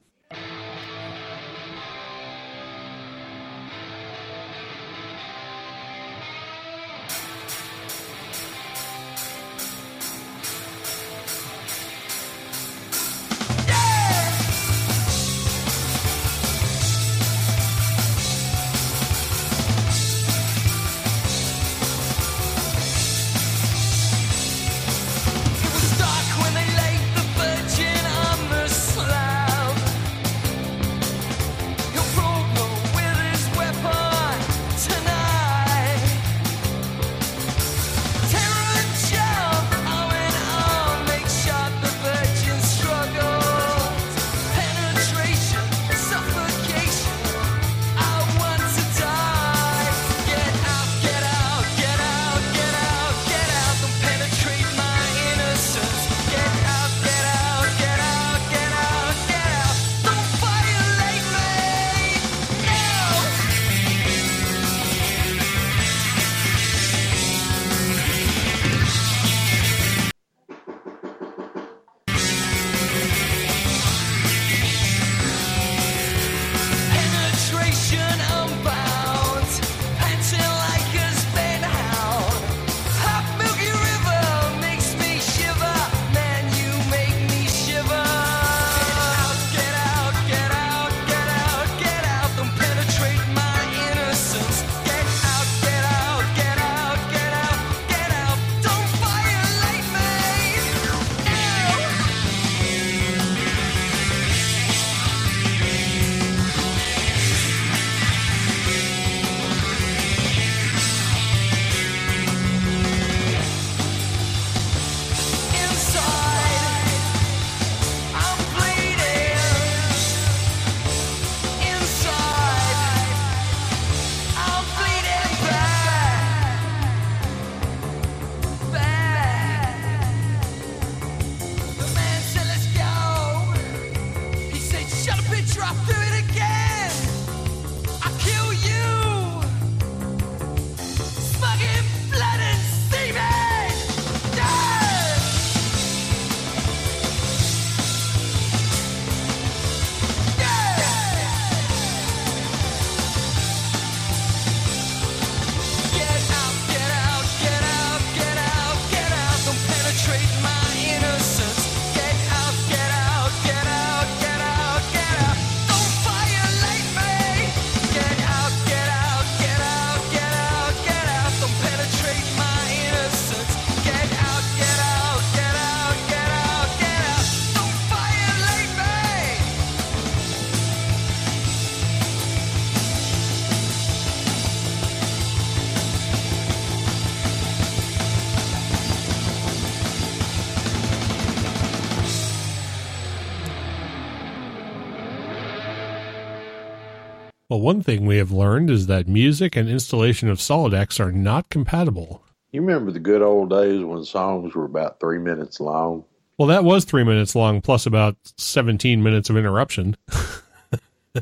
One thing we have learned is that music and installation of SolydX are not compatible. You remember the good old days when songs were about three minutes long? Well, that was three minutes long, plus about 17 minutes of interruption. oh,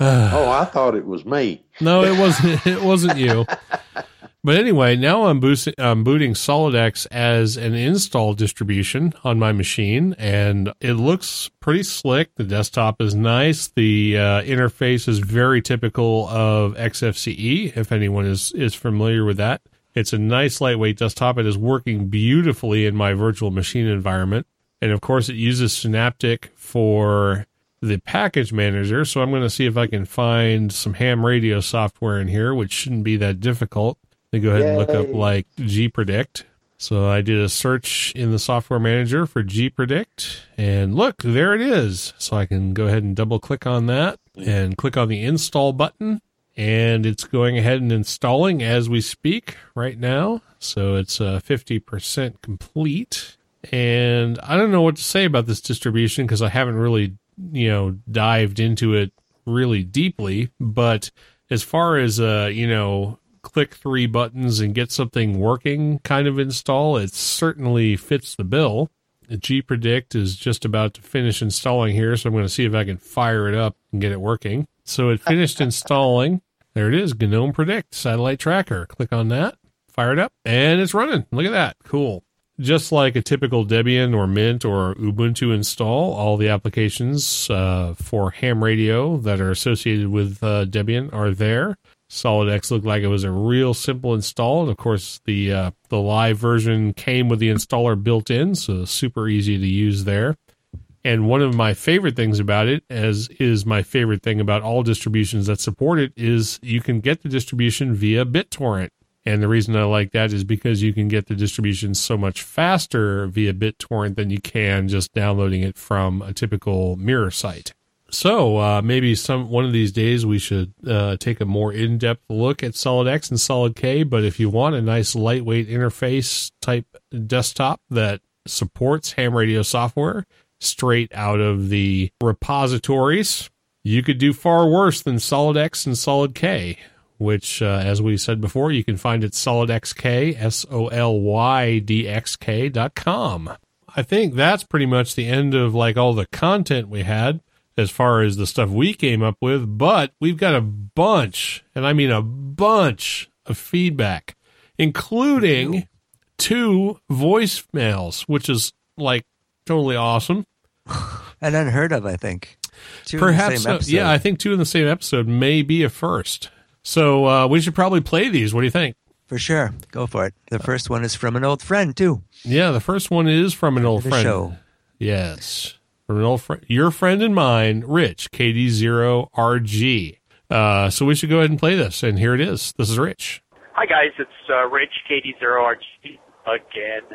I thought it was me. No, it wasn't. It wasn't you. But anyway, now I'm, I'm booting SolydX as an install distribution on my machine, and it looks pretty slick. The desktop is nice. The uh, interface is very typical of XFCE. If anyone is is familiar with that, it's a nice lightweight desktop. It is working beautifully in my virtual machine environment, and of course, it uses Synaptic for the package manager. So I'm going to see if I can find some ham radio software in here, which shouldn't be that difficult. Then go ahead and look up Yay. like gpredict. So I did a search in the software manager for gpredict and look, there it is. So I can go ahead and double click on that and click on the install button and it's going ahead and installing as we speak right now. So it's uh, 50% complete. And I don't know what to say about this distribution because I haven't really, you know, dived into it really deeply. But as far as, uh, you know, click three buttons and get something working kind of install, it certainly fits the bill. gpredict is just about to finish installing here, so I'm going to see if I can fire it up and get it working. So it finished installing. There it is, GNOME Predict satellite tracker. Click on that, fire it up, and it's running. Look at that. Cool. Just like a typical Debian or Mint or Ubuntu install, all the applications uh, for ham radio that are associated with uh, Debian are there. SolydX looked like it was a real simple install, and of course the uh, the live version came with the installer built in, so super easy to use there. And one of my favorite things about it, as is my favorite thing about all distributions that support it, is you can get the distribution via BitTorrent. And the reason I like that is because you can get the distribution so much faster via BitTorrent than you can just downloading it from a typical mirror site. So uh, maybe some one of these days we should uh, take a more in-depth look at SolydX and SolydK. But if you want a nice lightweight interface type desktop that supports ham radio software straight out of the repositories, you could do far worse than SolydX and SolydK. Which, uh, as we said before, you can find at solydxk, S-O-L-Y-D-X-K dot com. I think that's pretty much the end of like all the content we had as far as the stuff we came up with, but we've got a bunch, and I mean a bunch of feedback, including two voicemails, which is like totally awesome. And unheard of, I think. Two in the Perhaps, same episode. yeah, I think two in the same episode may be a first. So uh, we should probably play these. What do you think? For sure. Go for it. The first one is from an old friend, too. Yeah, the first one is from an old The friend. show. Yes, from an old friend, your friend and mine, Rich KD0RG. Uh, so we should go ahead and play this, and here it is. This is Rich. Hi guys, it's uh, Rich KD0RG again.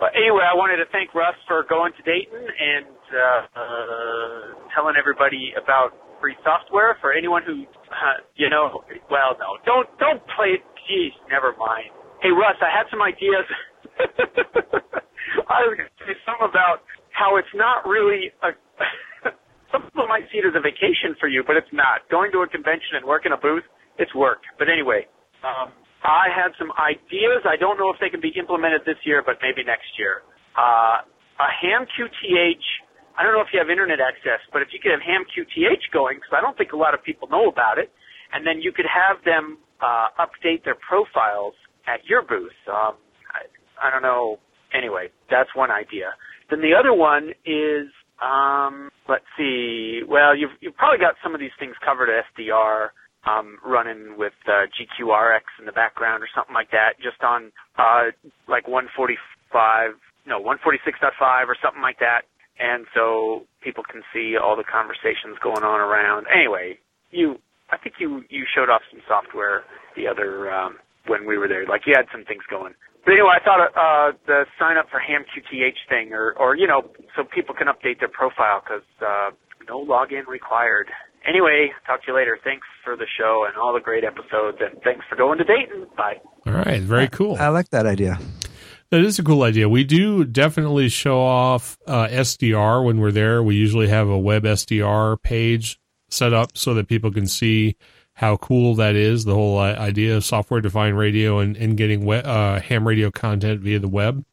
But anyway, I wanted to thank Russ for going to Dayton and uh, uh, telling everybody about free software for anyone who, uh, you know, well, no, don't don't play it. Jeez, never mind. Hey Russ, I had some ideas. I was going to say something about how it's not really a. some people might see it as a vacation for you, but it's not. Going to a convention and working a booth, it's work. But anyway, um, I had some ideas. I don't know if they can be implemented this year, but maybe next year. Uh, a ham QTH. I don't know if you have internet access, but if you could have ham QTH going, because I don't think a lot of people know about it, and then you could have them uh, update their profiles at your booth. Um, I, I don't know. Anyway, that's one idea. Then the other one is, um, let's see. Well, you've you've probably got some of these things covered at SDR, um, running with uh, GQRX in the background or something like that, just on uh, like 145, no 146.5 or something like that. And so people can see all the conversations going on around. Anyway, you, I think you you showed off some software the other um, when we were there. Like you had some things going. But anyway, I thought uh, the sign up for Ham QTH thing, or or you know, so people can update their profile because uh, no login required. Anyway, talk to you later. Thanks for the show and all the great episodes, and thanks for going to Dayton. Bye. All right, very cool. I like that idea. That is a cool idea. We do definitely show off uh, SDR when we're there. We usually have a web SDR page set up so that people can see how cool that is. The whole uh, idea of software defined radio and, and getting we- uh, ham radio content via the web.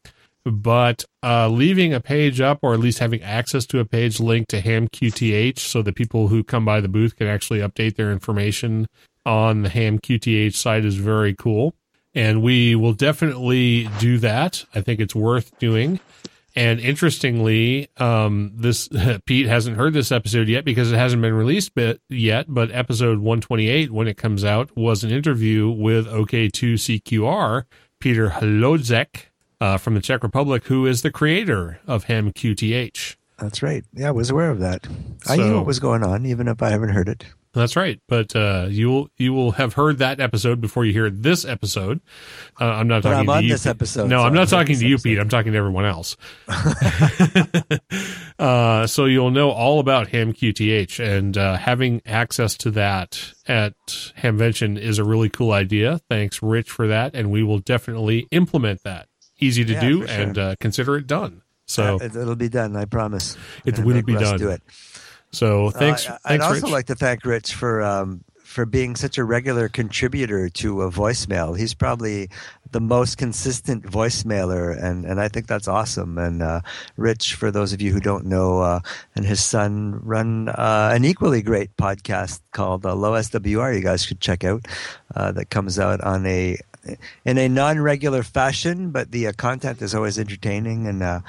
But uh, leaving a page up or at least having access to a page linked to Ham QTH so that people who come by the booth can actually update their information on the Ham QTH site is very cool and we will definitely do that. I think it's worth doing. And interestingly, um, this Pete hasn't heard this episode yet because it hasn't been released bit yet. But episode 128, when it comes out, was an interview with OK2CQR Peter Hlouzek uh, from the Czech Republic, who is the creator of Ham QTH. That's right. Yeah, I was aware of that. I knew what was going on, even if I haven't heard it. That's right, but uh, you will you will have heard that episode before you hear this episode. Uh, I'm not But talking I'm to on you, this Pete. episode, No, so I'm not talking to you, episode. Pete. I'm talking to everyone else. uh, so you'll know all about Ham QTH, and uh, having access to that at Hamvention is a really cool idea. Thanks, Rich, for that, and we will definitely implement that. Easy to Yeah, do, sure. and uh, consider it done. So, it'll be done. I promise. It will be done. Do it. So thanks, Uh, I'd thanks, also Rich. like to thank Rich for um, for being such a regular contributor to a voicemail. He's probably the most consistent voicemailer, and, and I think that's awesome. And uh, Rich, for those of you who don't know, uh, and his son run uh, an equally great podcast called uh, Low SWR. You guys should check out. Uh, that comes out on a in a non-regular fashion, but the uh, content is always entertaining. And uh,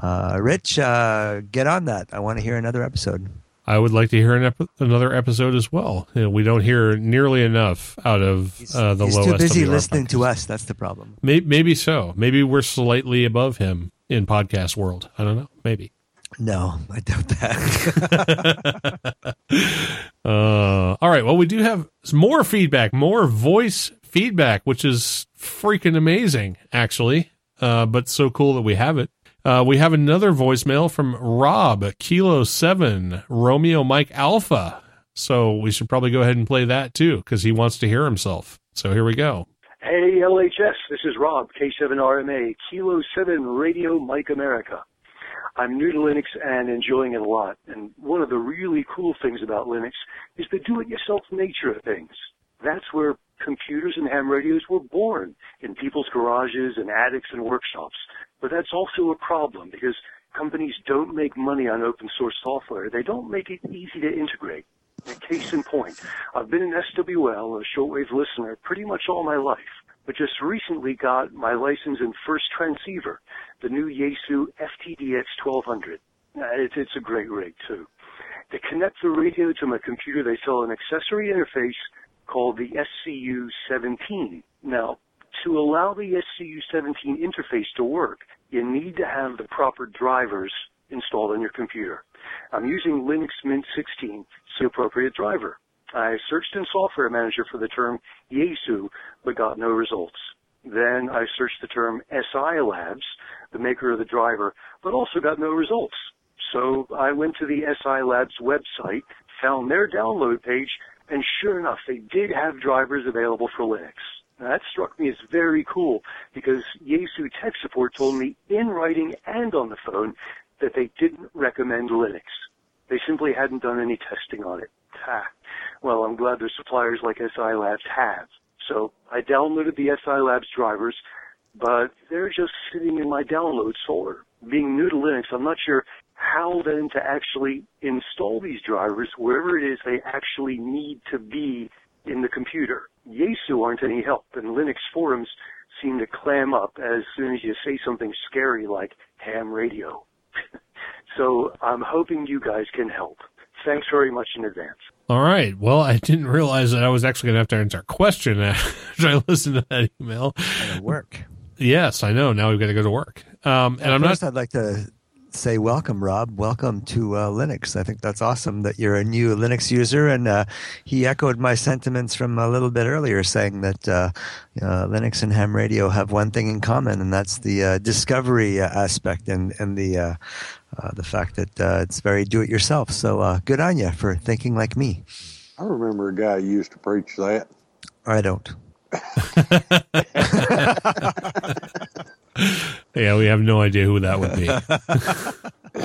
uh, Rich, uh, get on that. I want to hear another episode. I would like to hear an ep- another episode as well. You know, we don't hear nearly enough out of He's, uh, the he's low too busy SWR listening to us. That's the problem. Maybe, maybe so. Maybe we're slightly above him in podcast world. I don't know. Maybe. No, I doubt that. Uh, all right. Well, we do have more feedback, more voice feedback, which is freaking amazing, actually. Uh, but so cool that we have it. Uh, we have another voicemail from Rob, Kilo 7, Romeo Mike Alpha. So we should probably go ahead and play that too, because he wants to hear himself. So here we go. Hey, LHS, this is Rob, K7RMA, Kilo 7 Radio Mike America. I'm new to Linux and enjoying it a lot. And one of the really cool things about Linux is the do-it-yourself nature of things. That's where computers and ham radios were born, in people's garages and attics and workshops. But that's also a problem because companies don't make money on open source software. They don't make it easy to integrate. A case in point, I've been an SWL, a shortwave listener, pretty much all my life, but just recently got my license in first transceiver, the new Yaesu FTDX 1200. Uh, It's, it's a great rig too. To connect the radio to my computer, they sell an accessory interface called the SCU17. Now, to allow the SCU17 interface to work, you need to have the proper drivers installed on your computer. I'm using Linux Mint 16, it's the appropriate driver. I searched in Software Manager for the term Yaesu, but got no results. Then I searched the term SI Labs, the maker of the driver, but also got no results. So I went to the SI Labs website, found their download page, and sure enough, they did have drivers available for Linux. Now, that struck me as very cool because Yaesu tech support told me in writing and on the phone that they didn't recommend Linux. They simply hadn't done any testing on it. Ha. Well, I'm glad their suppliers like SI Labs have. So I downloaded the SI Labs drivers, but they're just sitting in my download folder. Being new to Linux, I'm not sure how then to actually install these drivers wherever it is they actually need to be in the computer. Yaesu aren't any help, and Linux forums seem to clam up as soon as you say something scary like ham radio. so I'm hoping you guys can help. Thanks very much in advance. All right. Well, I didn't realize that I was actually going to have to answer a question after I listened to that email. At work. Yes, I know. Now we've got to go to work. Um, and I'm not. I'd like to say welcome, Rob. Welcome to uh, Linux. I think that's awesome that you're a new Linux user. And uh, he echoed my sentiments from a little bit earlier, saying that uh, uh, Linux and ham radio have one thing in common, and that's the uh, discovery uh, aspect and, and the uh, uh, the fact that uh, it's very do-it-yourself. So uh, good on you for thinking like me. I remember a guy who used to preach that. I don't. Yeah, we have no idea who that would be.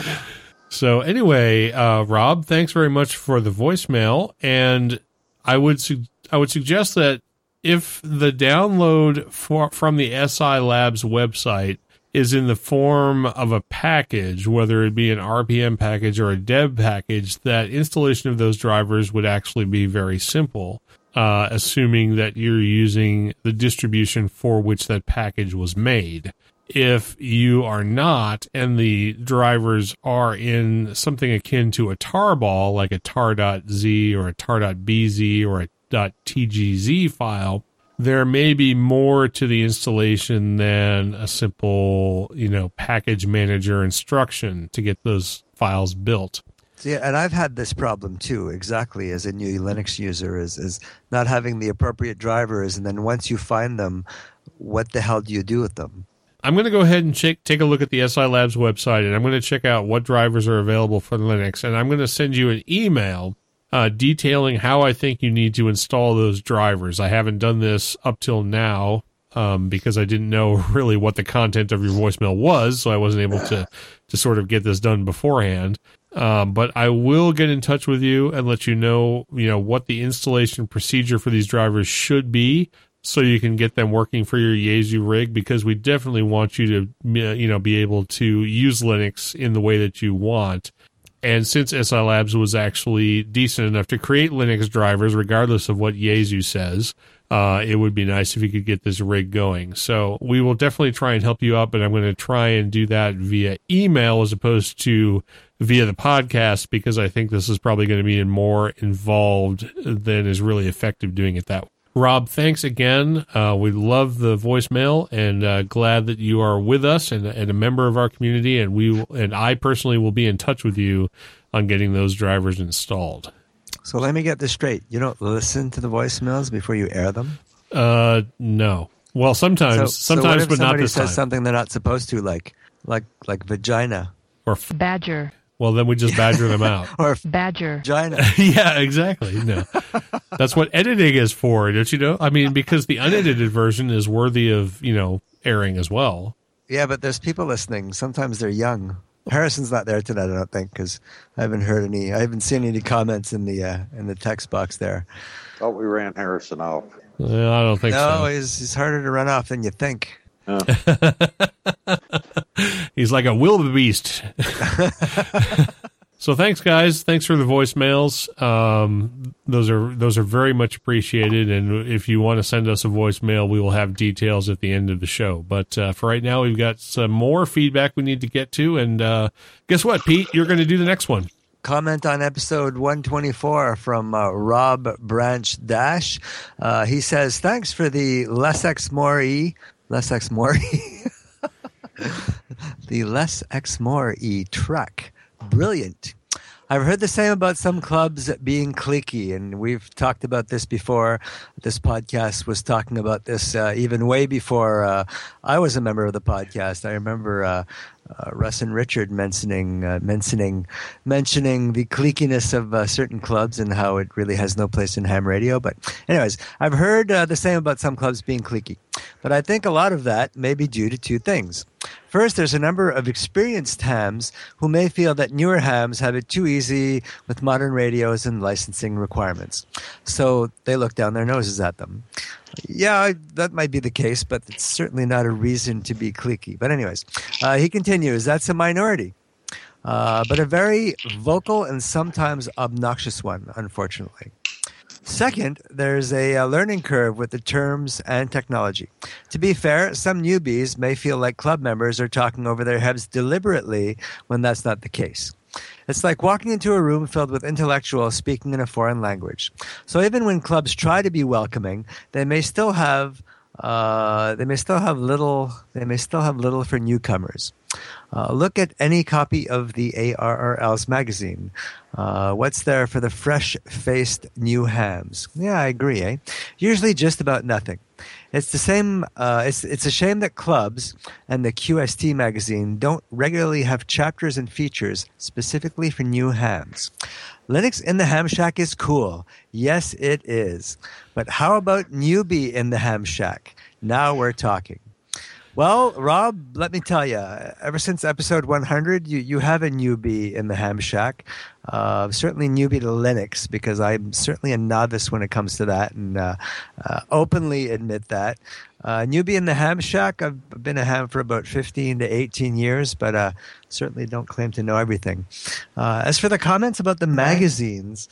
so anyway, uh, Rob, thanks very much for the voicemail, and I would su- I would suggest that if the download for, from the SI Labs website is in the form of a package, whether it be an RPM package or a deb package, that installation of those drivers would actually be very simple, uh, assuming that you're using the distribution for which that package was made. If you are not, and the drivers are in something akin to a tarball, like a tar.z or a tar.bz or a .tgz file, there may be more to the installation than a simple, you know, package manager instruction to get those files built. See, and I've had this problem too, exactly as a new Linux user, is is not having the appropriate drivers, and then once you find them, what the hell do you do with them? I'm going to go ahead and check, take a look at the SI Labs website, and I'm going to check out what drivers are available for Linux, and I'm going to send you an email uh, detailing how I think you need to install those drivers. I haven't done this up till now um, because I didn't know really what the content of your voicemail was, so I wasn't able to to sort of get this done beforehand. Um, but I will get in touch with you and let you know, you know, what the installation procedure for these drivers should be, so you can get them working for your Yaesu rig. Because we definitely want you to, you know, be able to use Linux in the way that you want. And since SI Labs was actually decent enough to create Linux drivers, regardless of what Yaesu says, uh, it would be nice if you could get this rig going. So we will definitely try and help you out, but I'm going to try and do that via email as opposed to via the podcast because I think this is probably going to be more involved than is really effective doing it that way. Rob, thanks again. Uh, we love the voicemail and uh, glad that you are with us and, and a member of our community. And we and I personally will be in touch with you on getting those drivers installed. So let me get this straight. You don't listen to the voicemails before you air them. Uh, no. Well, sometimes, So, so what sometimes, if but not this time. somebody this says something they're not supposed to, like like like vagina Or f- Badger. well, then we just badger them out. or Badger. vagina? yeah, exactly. No, that's what editing is for, don't you know? I mean, because the unedited version is worthy of you know airing as well. yeah, but there's people listening. Sometimes they're young. Harrison's not there tonight, I don't think, because I haven't heard any. I haven't seen any comments in the uh, in the text box there. Thought we ran Harrison off. Uh, I don't think no, so. he's he's harder to run off than you think. He's like a wildebeest. so thanks, guys. Thanks for the voicemails. Um, those are those are very much appreciated. And if you want to send us a voicemail, we will have details at the end of the show. But uh, for right now, we've got some more feedback we need to get to. And uh, guess what, Pete? You're going to do the next one. comment on episode 124 from uh, Rob Branch Dash. Uh, he says, Thanks for the Less X More E. Less X More E. the Less X More E truck. Brilliant. I've heard the same about some clubs being cliquey, and we've talked about this before. This podcast was talking about this uh, even way before uh, I was a member of the podcast. I remember uh, uh, Russ and Richard mentioning uh, mentioning mentioning the cliquiness of uh, certain clubs and how it really has no place in ham radio. But, anyways, I've heard uh, the same about some clubs being cliquey, but I think a lot of that may be due to two things. First, there's a number of experienced hams who may feel that newer hams have it too easy with modern radios and licensing requirements. So they look down their noses at them. Yeah, that might be the case, but it's certainly not a reason to be cliquey. But, anyways, uh, he continues that's a minority, uh, but a very vocal and sometimes obnoxious one, unfortunately. Second, there's a, uh learning curve with the terms and technology. To be fair, some newbies may feel like club members are talking over their heads deliberately when that's not the case. It's like walking into a room filled with intellectuals speaking in a foreign language. So even when clubs try to be welcoming, they may still have uh, they may still have little they may still have little for newcomers. Uh, look at any copy of the ARRL's magazine. Uh, what's there for the fresh-faced new hams? Yeah, I agree. Eh? Usually, just about nothing. It's the same. Uh, it's it's a shame that clubs and the QST magazine don't regularly have chapters and features specifically for new hams. Linux in the Ham Shack is cool. Yes, it is. But how about newbie in the Ham Shack? Now we're talking. Well, Rob, let me tell you, ever since episode 100, you, you have a newbie in the Ham Shack. Uh, certainly newbie to Linux because I'm certainly a novice when it comes to that and uh, uh, openly admit that. Uh, newbie in the Ham Shack, I've been a ham for about 15 to 18 years, but uh, certainly don't claim to know everything. Uh, as for the comments about the magazines,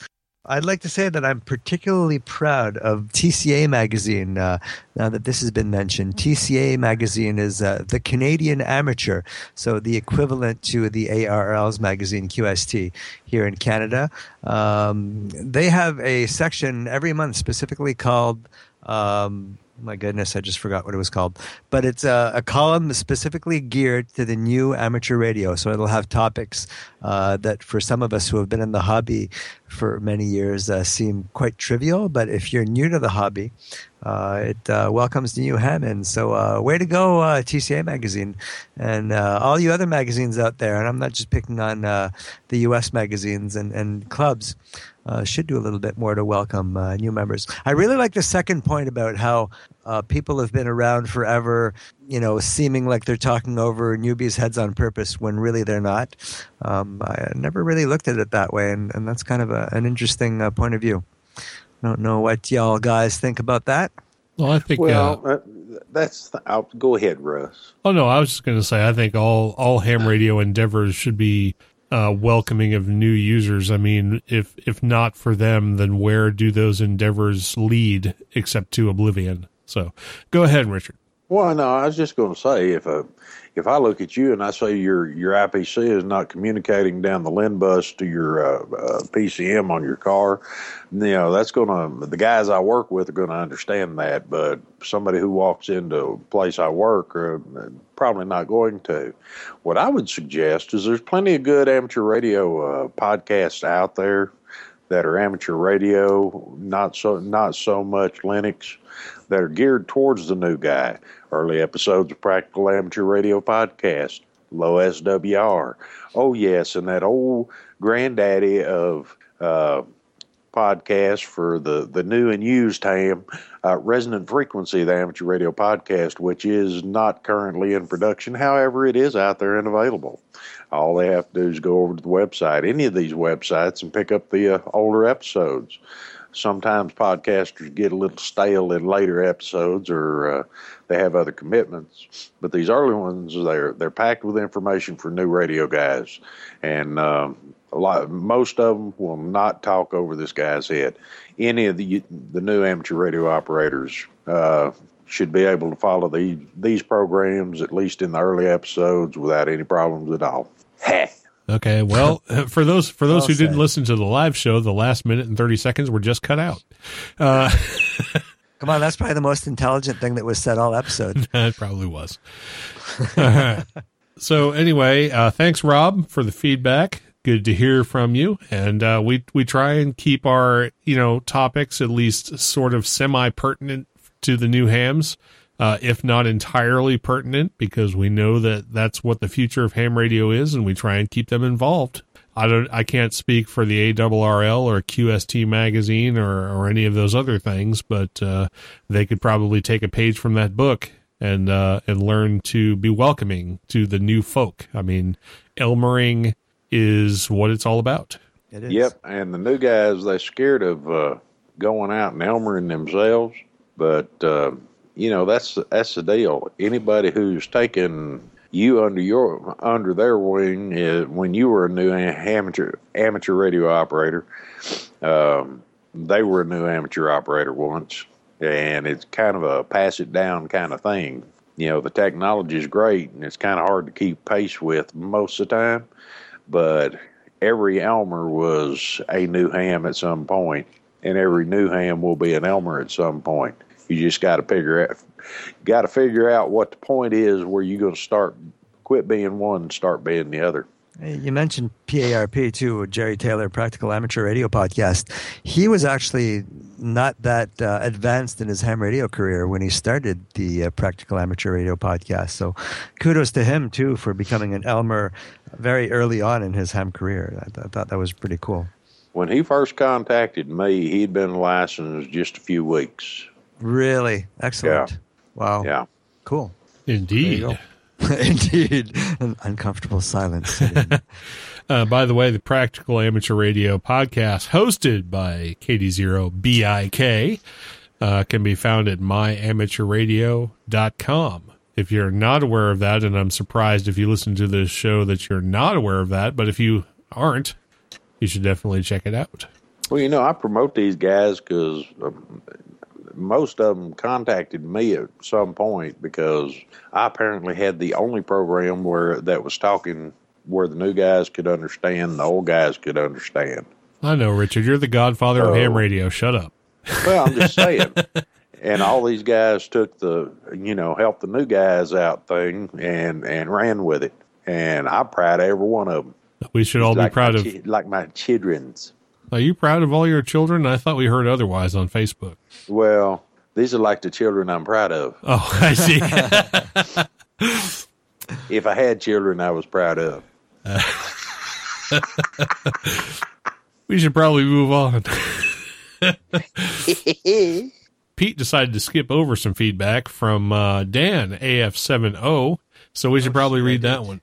I'd like to say that I'm particularly proud of TCA Magazine. Uh, now that this has been mentioned, TCA Magazine is uh, the Canadian Amateur, so the equivalent to the ARRL's magazine QST here in Canada. Um, they have a section every month specifically called. Um, my goodness, I just forgot what it was called. But it's a, a column specifically geared to the new amateur radio. So it'll have topics uh, that, for some of us who have been in the hobby for many years, uh, seem quite trivial. But if you're new to the hobby, uh, it uh, welcomes new ham in. So, uh, way to go, uh, TCA Magazine, and all you other magazines out there. And I'm not just picking on the U.S. magazines and, and clubs. Uh, should do a little bit more to welcome uh, new members. I really like the second point about how uh, people have been around forever, you know, seeming like they're talking over newbies' heads on purpose when really they're not. Um, I never really looked at it that way, and, and that's kind of a, an interesting uh, point of view. I don't know what y'all guys think about that. Well, I think. Well, uh, uh, that's I'll go ahead, Russ. oh no, I was just going to say I think all all ham radio endeavors should be uh, welcoming of new users. I mean, if if not for them, then where do those endeavors lead except to oblivion? So, go ahead, Richard. Well, no, I was just going to say if a if I look at you and I say your your IPC is not communicating down the LIN bus to your uh, uh, PCM on your car, you know that's going to the guys I work with are going to understand that, but somebody who walks into a place I work are probably not going to. What I would suggest is there's plenty of good amateur radio uh, podcasts out there that are amateur radio, not so not so much Linux, that are geared towards the new guy. Early episodes of Practical Amateur Radio Podcast, Low SWR. Oh yes, and that old granddaddy of uh, podcasts for the the new and used ham, uh, Resonant Frequency, the amateur radio podcast, which is not currently in production. However, it is out there and available. All they have to do is go over to the website, any of these websites, and pick up the uh, older episodes. Sometimes podcasters get a little stale in later episodes, or uh, they have other commitments. But these early ones, they're they're packed with information for new radio guys, and um, lot, most of them will not talk over this guy's head. Any of the the new amateur radio operators uh, should be able to follow the, these programs at least in the early episodes without any problems at all. Heh. Okay, well, for those for those Well who didn't listen to the live show, the last minute and thirty seconds were just cut out. Uh, Come on, that's probably the most intelligent thing that was said all episode. it probably was. So anyway, uh, thanks Rob for the feedback. Good to hear from you, and uh, we we try and keep our you know topics at least sort of semi pertinent to the new hams, uh, if not entirely pertinent, because we know that that's what the future of ham radio is, and we try and keep them involved. I don't. I can't speak for the ARRL or QST magazine or or any of those other things, but uh, they could probably take a page from that book and uh, and learn to be welcoming to the new folk. I mean, Elmering is what it's all about. It is. Yep, and the new guys they're scared of uh, going out and Elmering themselves, but uh, you know that's that's the deal. Anybody who's taken you under your under their wing uh, when you were a new amateur amateur radio operator, um, they were a new amateur operator once, and it's kind of a pass it down kind of thing. You know, the technology is great, and it's kind of hard to keep pace with most of the time, but every Elmer was a new ham at some point, and every new ham will be an Elmer at some point. You just got to figure out, got to figure out what the point is where you're going to start, quit being one and start being the other. Hey, You mentioned PARP too, Jerry Taylor, Practical Amateur Radio Podcast. He was actually not that uh, advanced in his ham radio career when he started the uh, Practical Amateur Radio Podcast. So kudos to him too for becoming an Elmer very early on in his ham career. I, th- I thought that was pretty cool. When he first contacted me, he'd been licensed just a few weeks. Really excellent. Yeah. Wow. Yeah. Cool. Indeed. There you Indeed, an uncomfortable silence. Uh, by the way, the Practical Amateur Radio podcast, hosted by KD0BIK, uh, can be found at myamateurradio.com. If you're not aware of that, and I'm surprised if you listen to this show that you're not aware of that, but if you aren't, you should definitely check it out. Well, you know, I promote these guys because um, most of them contacted me at some point because I apparently had the only program where that was talking where the new guys could understand, the old guys could understand. I know, Richard. You're the godfather of Oh. ham radio. Shut up. Well, I'm just saying. and all these guys took the, you know, help the new guys out thing and and ran with it. And I'm proud of every one of them. We should all like be proud of. chi- like my children's. Are you proud of all your children? I thought we heard otherwise on Facebook. Well, these are like the children I'm proud of. Oh, I see. If I had children, I was proud of. we should probably move on. Pete decided to skip over some feedback from uh, Dan AF7O, so we should probably read that one.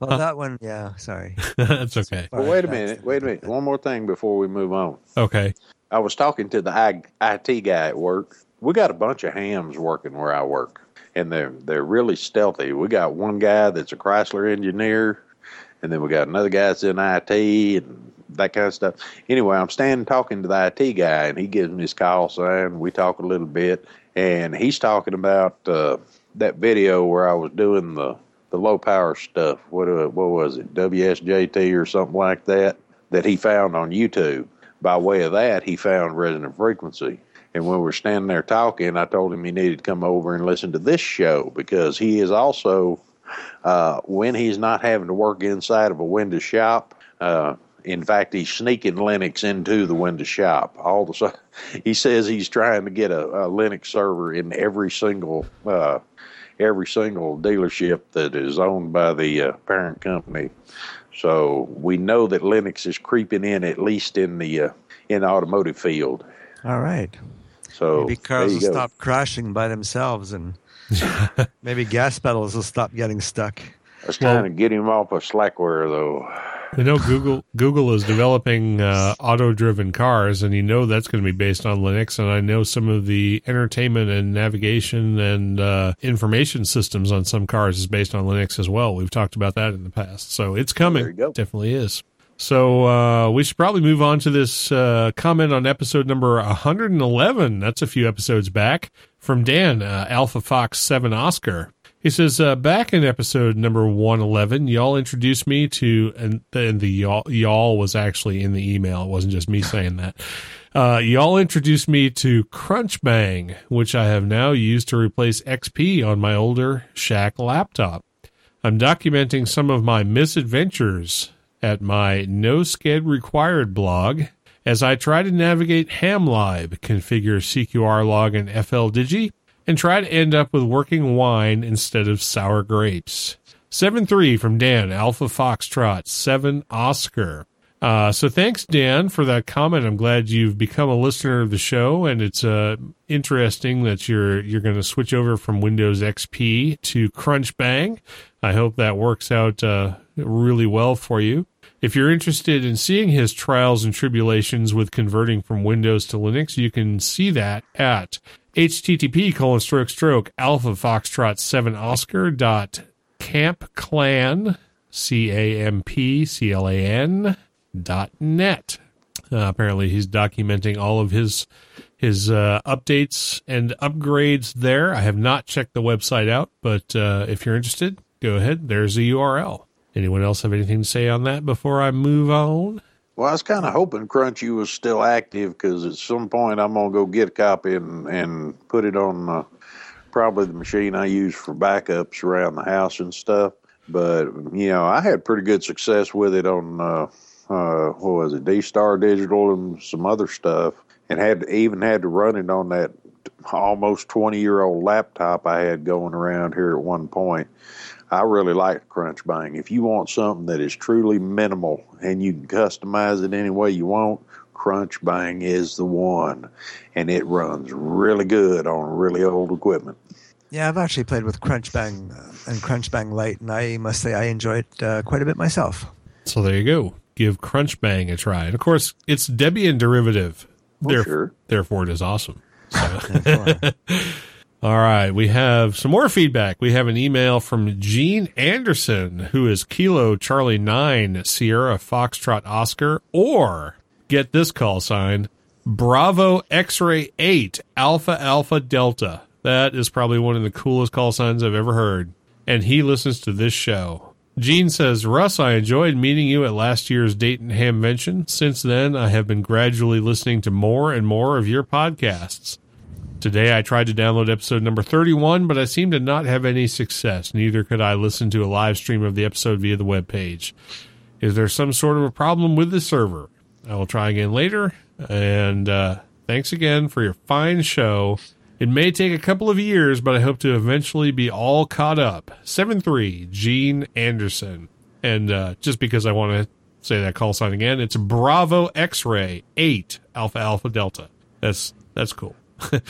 Well, that one, yeah. Sorry. That's okay. But wait a minute, wait a minute. One more thing before we move on. Okay. I was talking to the IT guy at work. We got a bunch of hams working where I work, and they're they're really stealthy. We got one guy that's a Chrysler engineer, and then we got another guy that's in IT and that kind of stuff. Anyway, I'm standing talking to the IT guy, and he gives me his call sign. We talk a little bit, and he's talking about uh, that video where I was doing the the low power stuff. What uh, what was it? WSJT or something like that that he found on YouTube. By way of that, he found resonant frequency. And when we were standing there talking, I told him he needed to come over and listen to this show because he is also, uh, when he's not having to work inside of a window shop, uh, in fact, he's sneaking Linux into the window shop. All the he says he's trying to get a, a Linux server in every single uh, every single dealership that is owned by the uh, parent company. So we know that Linux is creeping in at least in the uh, in the automotive field. All right. So Maybe cars will go. stop crashing by themselves, and maybe gas pedals will stop getting stuck. I was trying to get him off of Slackware though. You know, Google Google is developing uh, auto-driven cars, and you know that's going to be based on Linux. And I know some of the entertainment and navigation and uh, information systems on some cars is based on Linux as well. We've talked about that in the past, so it's coming. There you go. Definitely is. So uh, we should probably move on to this uh, comment on episode number 111. That's a few episodes back from Dan uh, Alpha Fox Seven Oscar. He says, uh, back in episode number 111, y'all introduced me to, and, and the y'all, y'all was actually in the email. It wasn't just me saying that. Uh, y'all introduced me to Crunchbang, which I have now used to replace XP on my older Shack laptop. I'm documenting some of my misadventures at my No Sked Required blog as I try to navigate HamLib, configure CQRLOG and FL Digi, and try to end up with working wine instead of sour grapes. 7 3 from Dan, Alpha Foxtrot, 7 Oscar. Uh, so thanks, Dan, for that comment. I'm glad you've become a listener of the show, and it's uh, interesting that you're you're going to switch over from Windows XP to Crunchbang. I hope that works out uh, really well for you. If you're interested in seeing his trials and tribulations with converting from Windows to Linux, you can see that at http colon stroke stroke alpha foxtrot 7 oscar dot camp clan c a m p c l a n dot net. Uh, apparently, he's documenting all of his his uh, updates and upgrades there. I have not checked the website out, but uh, if you're interested, go ahead. There's the URL. Anyone else have anything to say on that before I move on? Well, I was kind of hoping Crunchy was still active because at some point I'm gonna go get a copy and and put it on uh, probably the machine I use for backups around the house and stuff. But you know, I had pretty good success with it on uh, uh, what was it, D Star Digital and some other stuff, and had even had to run it on that almost 20 year old laptop I had going around here at one point. I really like Crunchbang. If you want something that is truly minimal and you can customize it any way you want, Crunchbang is the one. And it runs really good on really old equipment. Yeah, I've actually played with Crunchbang uh, and Crunchbang Lite, and I must say I enjoy it uh, quite a bit myself. So there you go. Give Crunchbang a try. And of course, it's Debian derivative. Well, Theref- sure. Therefore, it is awesome. All right, we have some more feedback. We have an email from Gene Anderson, who is Kilo Charlie 9 Sierra Foxtrot Oscar, or get this call sign Bravo X Ray 8 Alpha Alpha Delta. That is probably one of the coolest call signs I've ever heard. And he listens to this show. Gene says, Russ, I enjoyed meeting you at last year's Dayton Hamvention. Since then, I have been gradually listening to more and more of your podcasts. Today I tried to download episode number 31, but I seem to not have any success. Neither could I listen to a live stream of the episode via the web page. Is there some sort of a problem with the server? I will try again later. And uh, thanks again for your fine show. It may take a couple of years, but I hope to eventually be all caught up. 7 3, Gene Anderson. And uh, just because I want to say that call sign again, it's Bravo X Ray 8 Alpha Alpha Delta. That's that's cool.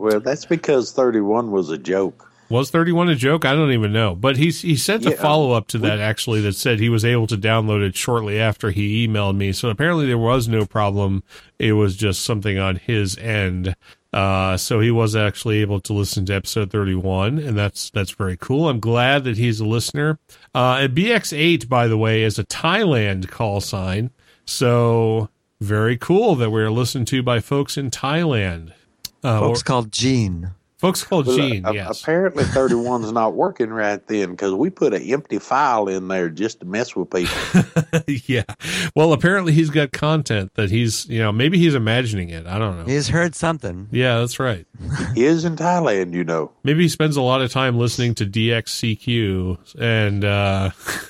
Well, that's because 31 was a joke. Was 31 a joke? I don't even know. But he's, he sent a follow up to that actually that said he was able to download it shortly after he emailed me. So apparently there was no problem. It was just something on his end. Uh, so he was actually able to listen to episode 31 and that's, that's very cool. I'm glad that he's a listener. Uh, and BX8, by the way, is a Thailand call sign. So very cool that we're listened to by folks in Thailand. Uh, Folks or- called Gene. folks called Well, Gene, a- yes. Apparently 31's not working right then because we put an empty file in there just to mess with people. yeah. Well, apparently he's got content that he's, you know, maybe he's imagining it. I don't know. He's heard something. Yeah, that's right. he is in Thailand, you know. Maybe he spends a lot of time listening to DXCQ and, uh,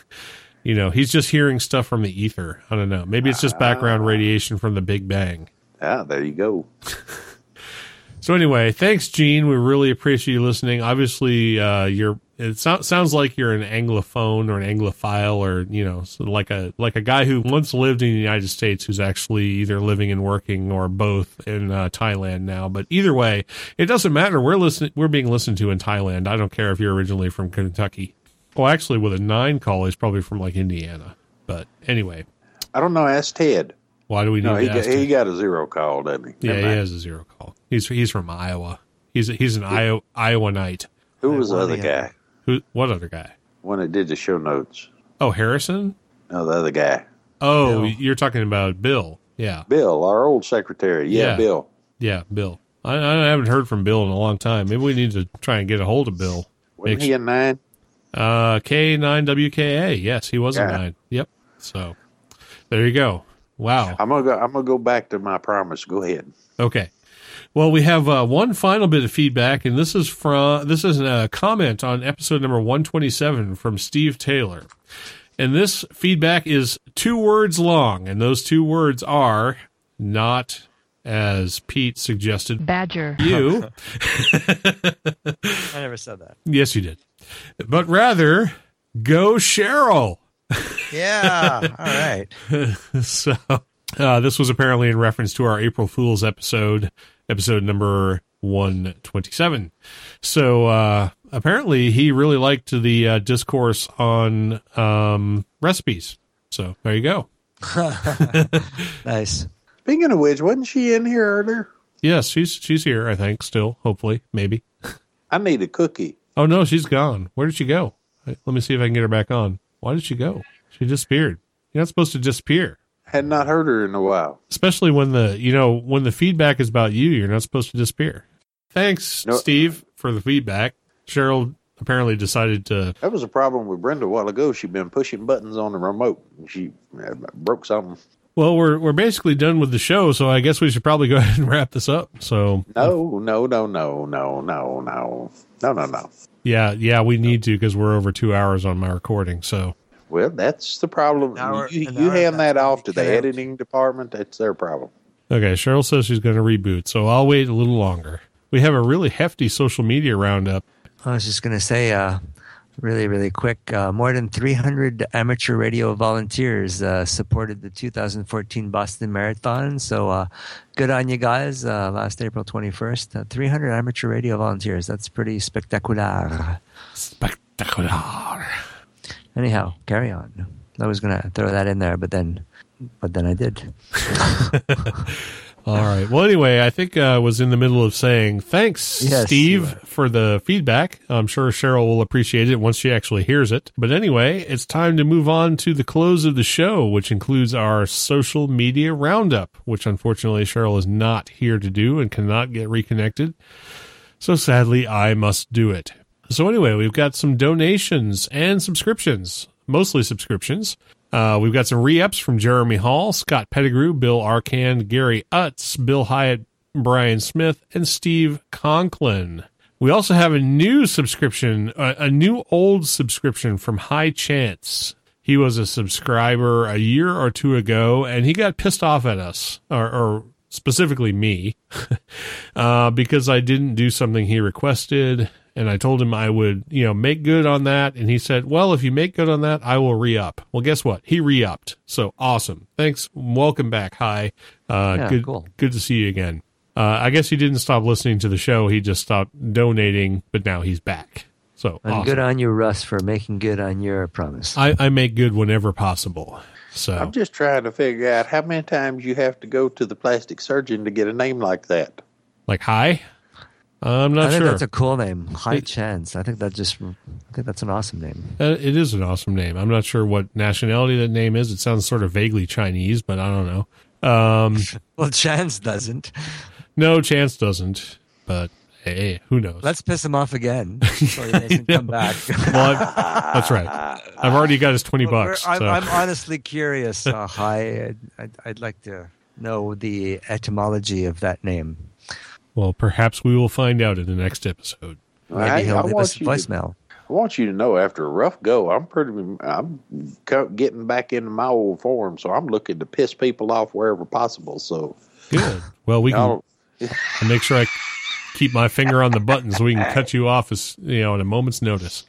you know, he's just hearing stuff from the ether. I don't know. Maybe it's just background radiation from the Big Bang. Ah, there you go. So anyway, thanks, Gene. We really appreciate you listening. Obviously, uh, you're. It so- sounds like you're an anglophone or an anglophile, or you know, so like a like a guy who once lived in the United States, who's actually either living and working or both in uh, Thailand now. But either way, it doesn't matter. We're listening. We're being listened to in Thailand. I don't care if you're originally from Kentucky. Well, actually, with a nine call, he's probably from like Indiana. But anyway, I don't know. Ask Ted. why do we need No, he got, he got a zero call, doesn't he? Yeah, Never he mind. has a zero call. He's he's from Iowa. He's a, he's an Iowa Iowanite. Who was the other guy? Who? What other guy? One that did the show notes. Oh, Harrison. No, the other guy. Oh, Bill. you're talking about Bill. Yeah, Bill, our old secretary. Yeah, Yeah. Bill. yeah, Bill. I, I haven't heard from Bill in a long time. Maybe we need to try and get a hold of Bill. Wasn't Make he a nine? Uh, K9WKA. Yes, he was a nine. Yep. So there you go. Wow. I'm gonna go. I'm gonna go back to my promise. Go ahead. Okay. Well, we have uh, one final bit of feedback, and this is from this is a comment on episode number one twenty seven from Steve Taylor, and this feedback is two words long, and those two words are not as Pete suggested. Badger. You, I never said that. yes, you did, but rather go Cheryl. Yeah. All right. so uh, this was apparently in reference to our April Fool's episode, episode number 127. So uh, apparently he really liked the uh, discourse on um, recipes. So there you go. Nice. Speaking of which, wasn't she in here earlier? Yes, she's she's here. I think still, hopefully, maybe. I need a cookie. Oh no, she's gone. Where did she go? Let me see if I can get her back on. Why did she go? She disappeared. You're not supposed to disappear. Had not heard her in a while. Especially when the you know when the feedback is about you, you're not supposed to disappear. Thanks, No. Steve, for the feedback. Cheryl apparently decided to. That was a problem with Brenda a while ago. She'd been pushing buttons on the remote. and She broke something. Well, we're we're basically done with the show, so I guess we should probably go ahead and wrap this up. So No, no, no, no, no, no, no, no, no, no. yeah, yeah, we need to because we're over two hours on my recording. So Well, that's the problem. An hour- you an you hour hand that off to the Cut editing department. That's their problem. okay, Cheryl says she's going to reboot, so I'll wait a little longer. We have a really hefty social media roundup. I was just going to say, uh, really, really quick, uh, more than 300 amateur radio volunteers uh, supported the 2014 Boston Marathon. So uh, good on you guys. Uh, last April 21st, uh, 300 amateur radio volunteers. That's pretty spectacular. Spectacular. Anyhow, carry on. I was going to throw that in there, but then, but then I did. All right. Well, anyway, I think uh, I was in the middle of saying thanks, Yes, Steve, for the feedback. I'm sure Cheryl will appreciate it once she actually hears it. But anyway, it's time to move on to the close of the show, which includes our social media roundup, which unfortunately Cheryl is not here to do and cannot get reconnected. So sadly, I must do it. So anyway, we've got some donations and subscriptions, mostly subscriptions. Uh, we've got some re-ups from Jeremy Hall, Scott Pettigrew, Bill Arcand, Gary Utz, Bill Hyatt, Brian Smith, and Steve Conklin. We also have a new subscription, a, a new old subscription from High Chance. He was a subscriber a year or two ago, and he got pissed off at us, or, or specifically me, uh, because I didn't do something he requested. And I told him I would, you know, make good on that. And he said, well, if you make good on that, I will re up. Well, guess what? He re upped. So awesome. Thanks. Welcome back. Hi. Uh, Yeah, good, cool. good to see you again. Uh, I guess he didn't stop listening to the show. He just stopped donating, but now he's back. So And awesome. good on you, Russ, for making good on your promise. I, I make good whenever possible. So I'm just trying to figure out how many times you have to go to the plastic surgeon to get a name like that. like hi. I'm not I think sure. that's a cool name. High It- chance. I think that just. I think that's an awesome name. Uh, it is an awesome name. I'm not sure what nationality that name is. It sounds sort of vaguely Chinese, but I don't know. Um, Well, chance doesn't. no, Chance doesn't. But hey, who knows? Let's piss him off again so he doesn't come back. well, I've, that's right. I've already got his twenty Well, bucks. I'm, so. I'm honestly curious. Uh, hi, I'd, I'd, I'd like to know the etymology of that name. Well, perhaps we will find out in the next episode. Maybe I- he'll I leave want us a you to- voicemail. I want you to know after a rough go, I'm pretty, I'm getting back into my old form, so I'm looking to piss people off wherever possible. So Good. Well, we can I'll, I'll make sure I keep my finger on the button so we can cut you off as you know at a moment's notice.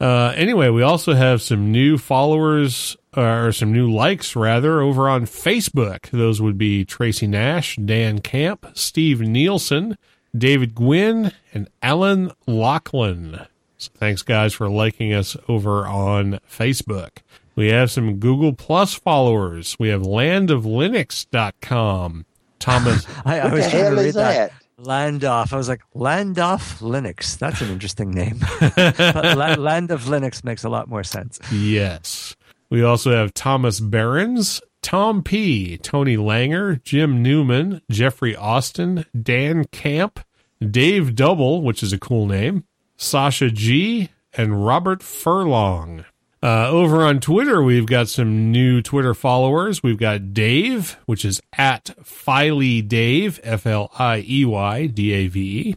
Uh, anyway, we also have some new followers Uh, or some new likes rather over on Facebook. Those would be Tracy Nash, Dan Camp, Steve Nielsen, David Gwynn, and Alan Lachlan. So thanks guys for liking us over on Facebook. We have some Google Plus followers. We have landoflinux.com. Thomas I, I was trying to read that. that? Landoff. I was like, Landoff Linux. That's an interesting name. but La- Land of Linux makes a lot more sense. Yes. We also have Thomas Behrens, Tom P., Tony Langer, Jim Newman, Jeffrey Austin, Dan Camp, Dave Double, which is a cool name, Sasha G, and Robert Furlong. Uh, over on Twitter, we've got some new Twitter followers. We've got Dave, which is at Filey Dave, F L I E Y D A V E.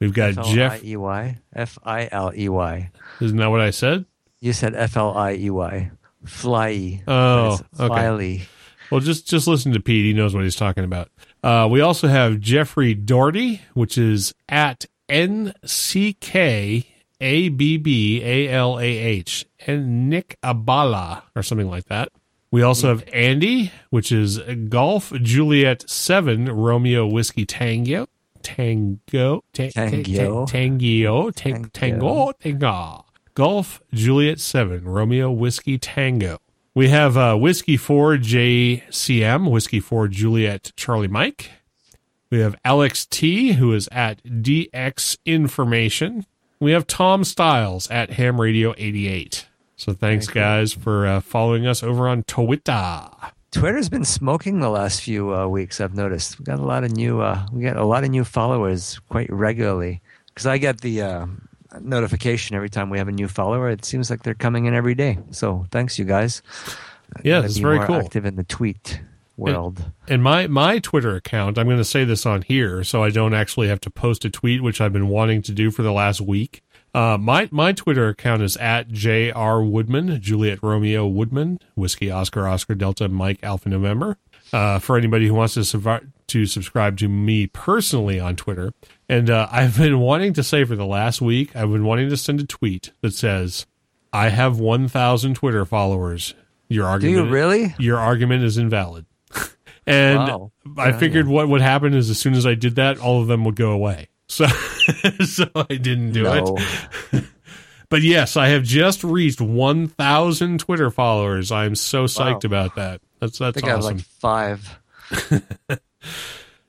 We've got Jeff. F-L-I-E-Y. F-I-L-E-Y. Isn't that what I said? You said F-L-I-E-Y. Fly. Oh, okay. Well, just just listen to Pete. He knows what he's talking about. Uh, we also have Jeffrey Doherty, which is at N C K A B B A L A H, and Nick Abala or something like that. We also have Andy, which is Golf Juliet Seven Romeo Whiskey Tango. Tango, Tango ta- ta- Tangio. Tangio, Tang- Tangio. Tango, Tango. Golf Juliet 7, Romeo Whiskey Tango. We have uh, Whiskey 4 JCM, Whiskey 4 Juliet Charlie Mike. We have Alex T, who is at DX Information. We have Tom Styles at Ham Radio 88. So thanks, guys, for uh, following us over on Twitter. Twitter's been smoking the last few uh, weeks. I've noticed we got a lot of new uh, we got a lot of new followers quite regularly because I get the uh, notification every time we have a new follower. It seems like they're coming in every day. So thanks, you guys. Yeah, it's very cool. Active in the tweet world. And my my Twitter account, I'm going to say this on here, so I don't actually have to post a tweet, which I've been wanting to do for the last week. Uh, my my Twitter account is at jr woodman, Juliet Romeo Woodman, whiskey Oscar Oscar Delta Mike Alpha November. Uh, for anybody who wants to subvi- to subscribe to me personally on Twitter, and uh, I've been wanting to say for the last week, I've been wanting to send a tweet that says, "I have 1,000 Twitter followers. Your argument, Do you really? your argument is invalid." and Wow. I Yeah, figured what would happen is as soon as I did that, all of them would go away. So, so I didn't do No. it. But yes, I have just reached 1,000 Twitter followers. I'm so psyched Wow. about that. That's I that's think I have awesome. like five.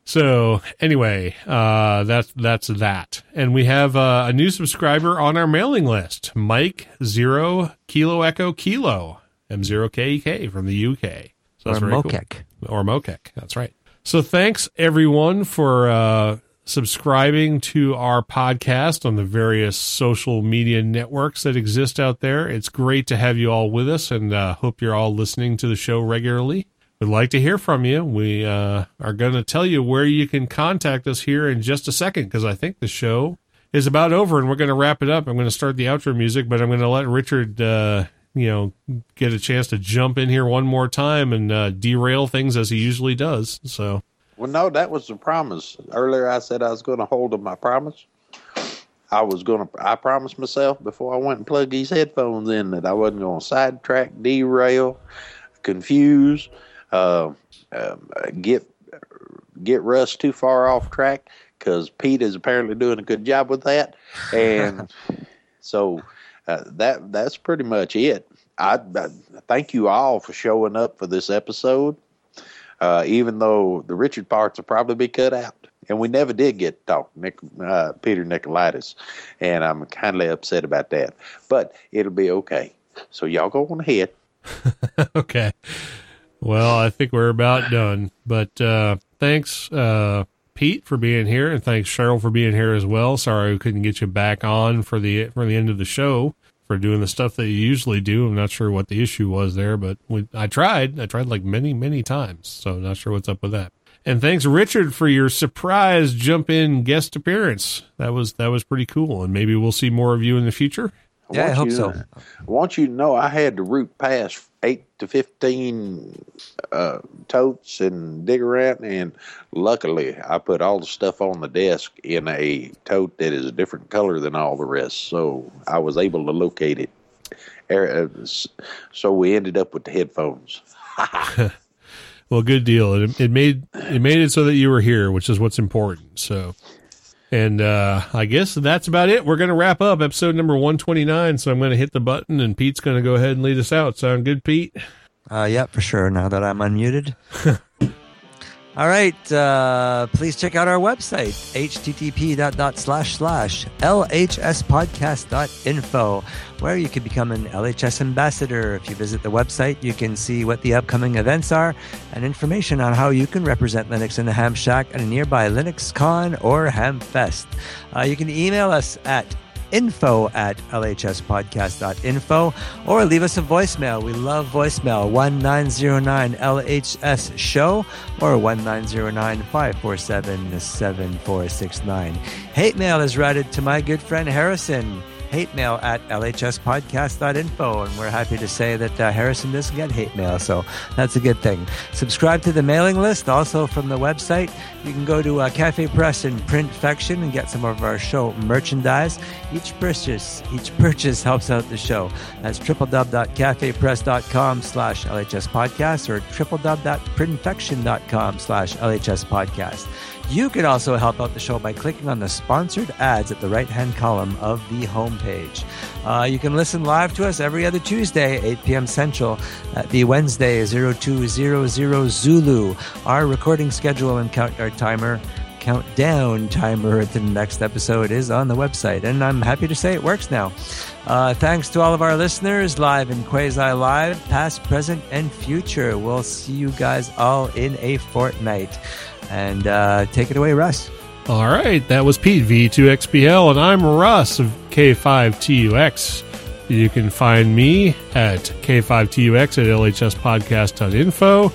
So anyway, uh, that's that's that, and we have uh, a new subscriber on our mailing list, Mike Zero Kilo Echo Kilo M Zero K K from the UK. So Or very cool. Mokek. or Mokek. That's right. So thanks everyone for uh, subscribing to our podcast on the various social media networks that exist out there. It's great to have you all with us, and uh, hope you're all listening to the show regularly. We'd like to hear from you. We uh, are going to tell you where you can contact us here in just a second because I think the show is about over and we're going to wrap it up. I'm going to start the outro music, but I'm going to let Richard, uh, you know, get a chance to jump in here one more time and uh, derail things as he usually does. So, Well, no, that was the promise. Earlier, I said I was going to hold to my promise. I was going to. I promised myself before I went and plugged these headphones in that I wasn't going to sidetrack, derail, confuse, uh, um, get get Russ too far off track because Pete is apparently doing a good job with that, and so uh, that that's pretty much it. I, I thank you all for showing up for this episode uh, even though the Richard parts will probably be cut out. And we never did get to talk Nick, uh, Peter Nicolaitis, and I'm kindly upset about that. But it'll be okay. So y'all go on ahead. okay. Well, I think we're about done. But uh, thanks, uh, Pete, for being here, and thanks Cheryl for being here as well. Sorry we couldn't get you back on for the for the end of the show for doing the stuff that you usually do. I'm not sure what the issue was there, but we, I tried. I tried like many many times, so not sure what's up with that. And thanks Richard for your surprise jump in guest appearance. That was that was pretty cool, and maybe we'll see more of you in the future. Yeah, I want hope you, so. I want you to know I had to root past eight to fifteen uh, totes and dig around, and luckily I put all the stuff on the desk in a tote that is a different color than all the rest, so I was able to locate it. Uh, So we ended up with the headphones. Well, good deal. It, it made it made it so that you were here, which is what's important. So, and uh, I guess that's about it. We're going to wrap up episode number one twenty nine. So I'm going to hit the button, and Pete's going to go ahead and lead us out. Sound good, Pete? Uh, yeah, for sure. Now that I'm unmuted. All right. Uh, please check out our website, http dot dot slash slash lhspodcast.info, where you can become an LHS ambassador. If you visit the website, you can see what the upcoming events are and information on how you can represent Linux in the Ham Shack at a nearby Linux Con or Ham Fest. Uh, you can email us at info at lhspodcast.info or leave us a voicemail. We love voicemail 1909 LHS show or 1909 547 7469. Hate mail is routed to my good friend Harrison. Hate mail at lhspodcast.info, and we're happy to say that uh, Harrison doesn't get hate mail, so that's a good thing. Subscribe to the mailing list also from the website. You can go to uh, Cafe Press and Printfection and get some of our show merchandise. Each purchase, each purchase helps out the show. That's www.cafepress.com slash LHS podcast or www.printfection.com slash LHS podcast. You can also help out the show by clicking on the sponsored ads at the right hand column of the homepage. Uh, you can listen live to us every other Tuesday, 8 p.m. Central, at the Wednesday 0200 Zulu. Our recording schedule and countdown timer countdown timer to the next episode is on the website, and I'm happy to say it works now. Uh, thanks to all of our listeners, live and quasi live, past, present, and future. We'll see you guys all in a fortnight. And uh, take it away, Russ. All right, that was Pete V2XPL, and I'm Russ of K5TUX. You can find me at K5TUX at LHSpodcast.info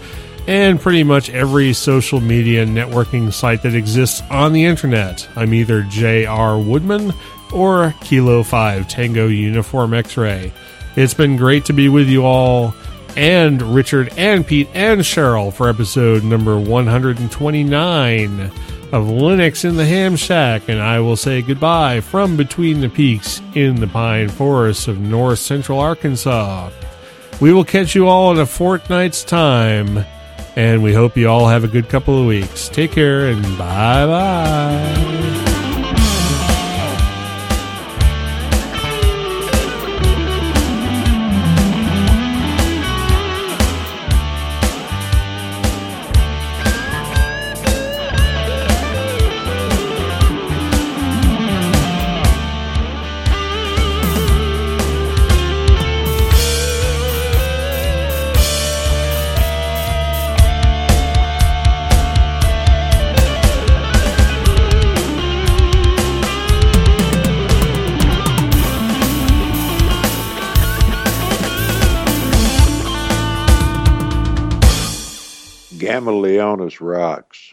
and pretty much every social media networking site that exists on the internet. I'm either J.R. Woodman or Kilo 5 Tango Uniform X ray. It's been great to be with you all, and Richard and Pete and Cheryl for episode number 129 of Linux in the Ham Shack, and I will say goodbye from between the peaks in the pine forests of north central Arkansas. We will catch you all in a fortnight's time, and we hope you all have a good couple of weeks. Take care and bye bye. Gamma Leonis rocks.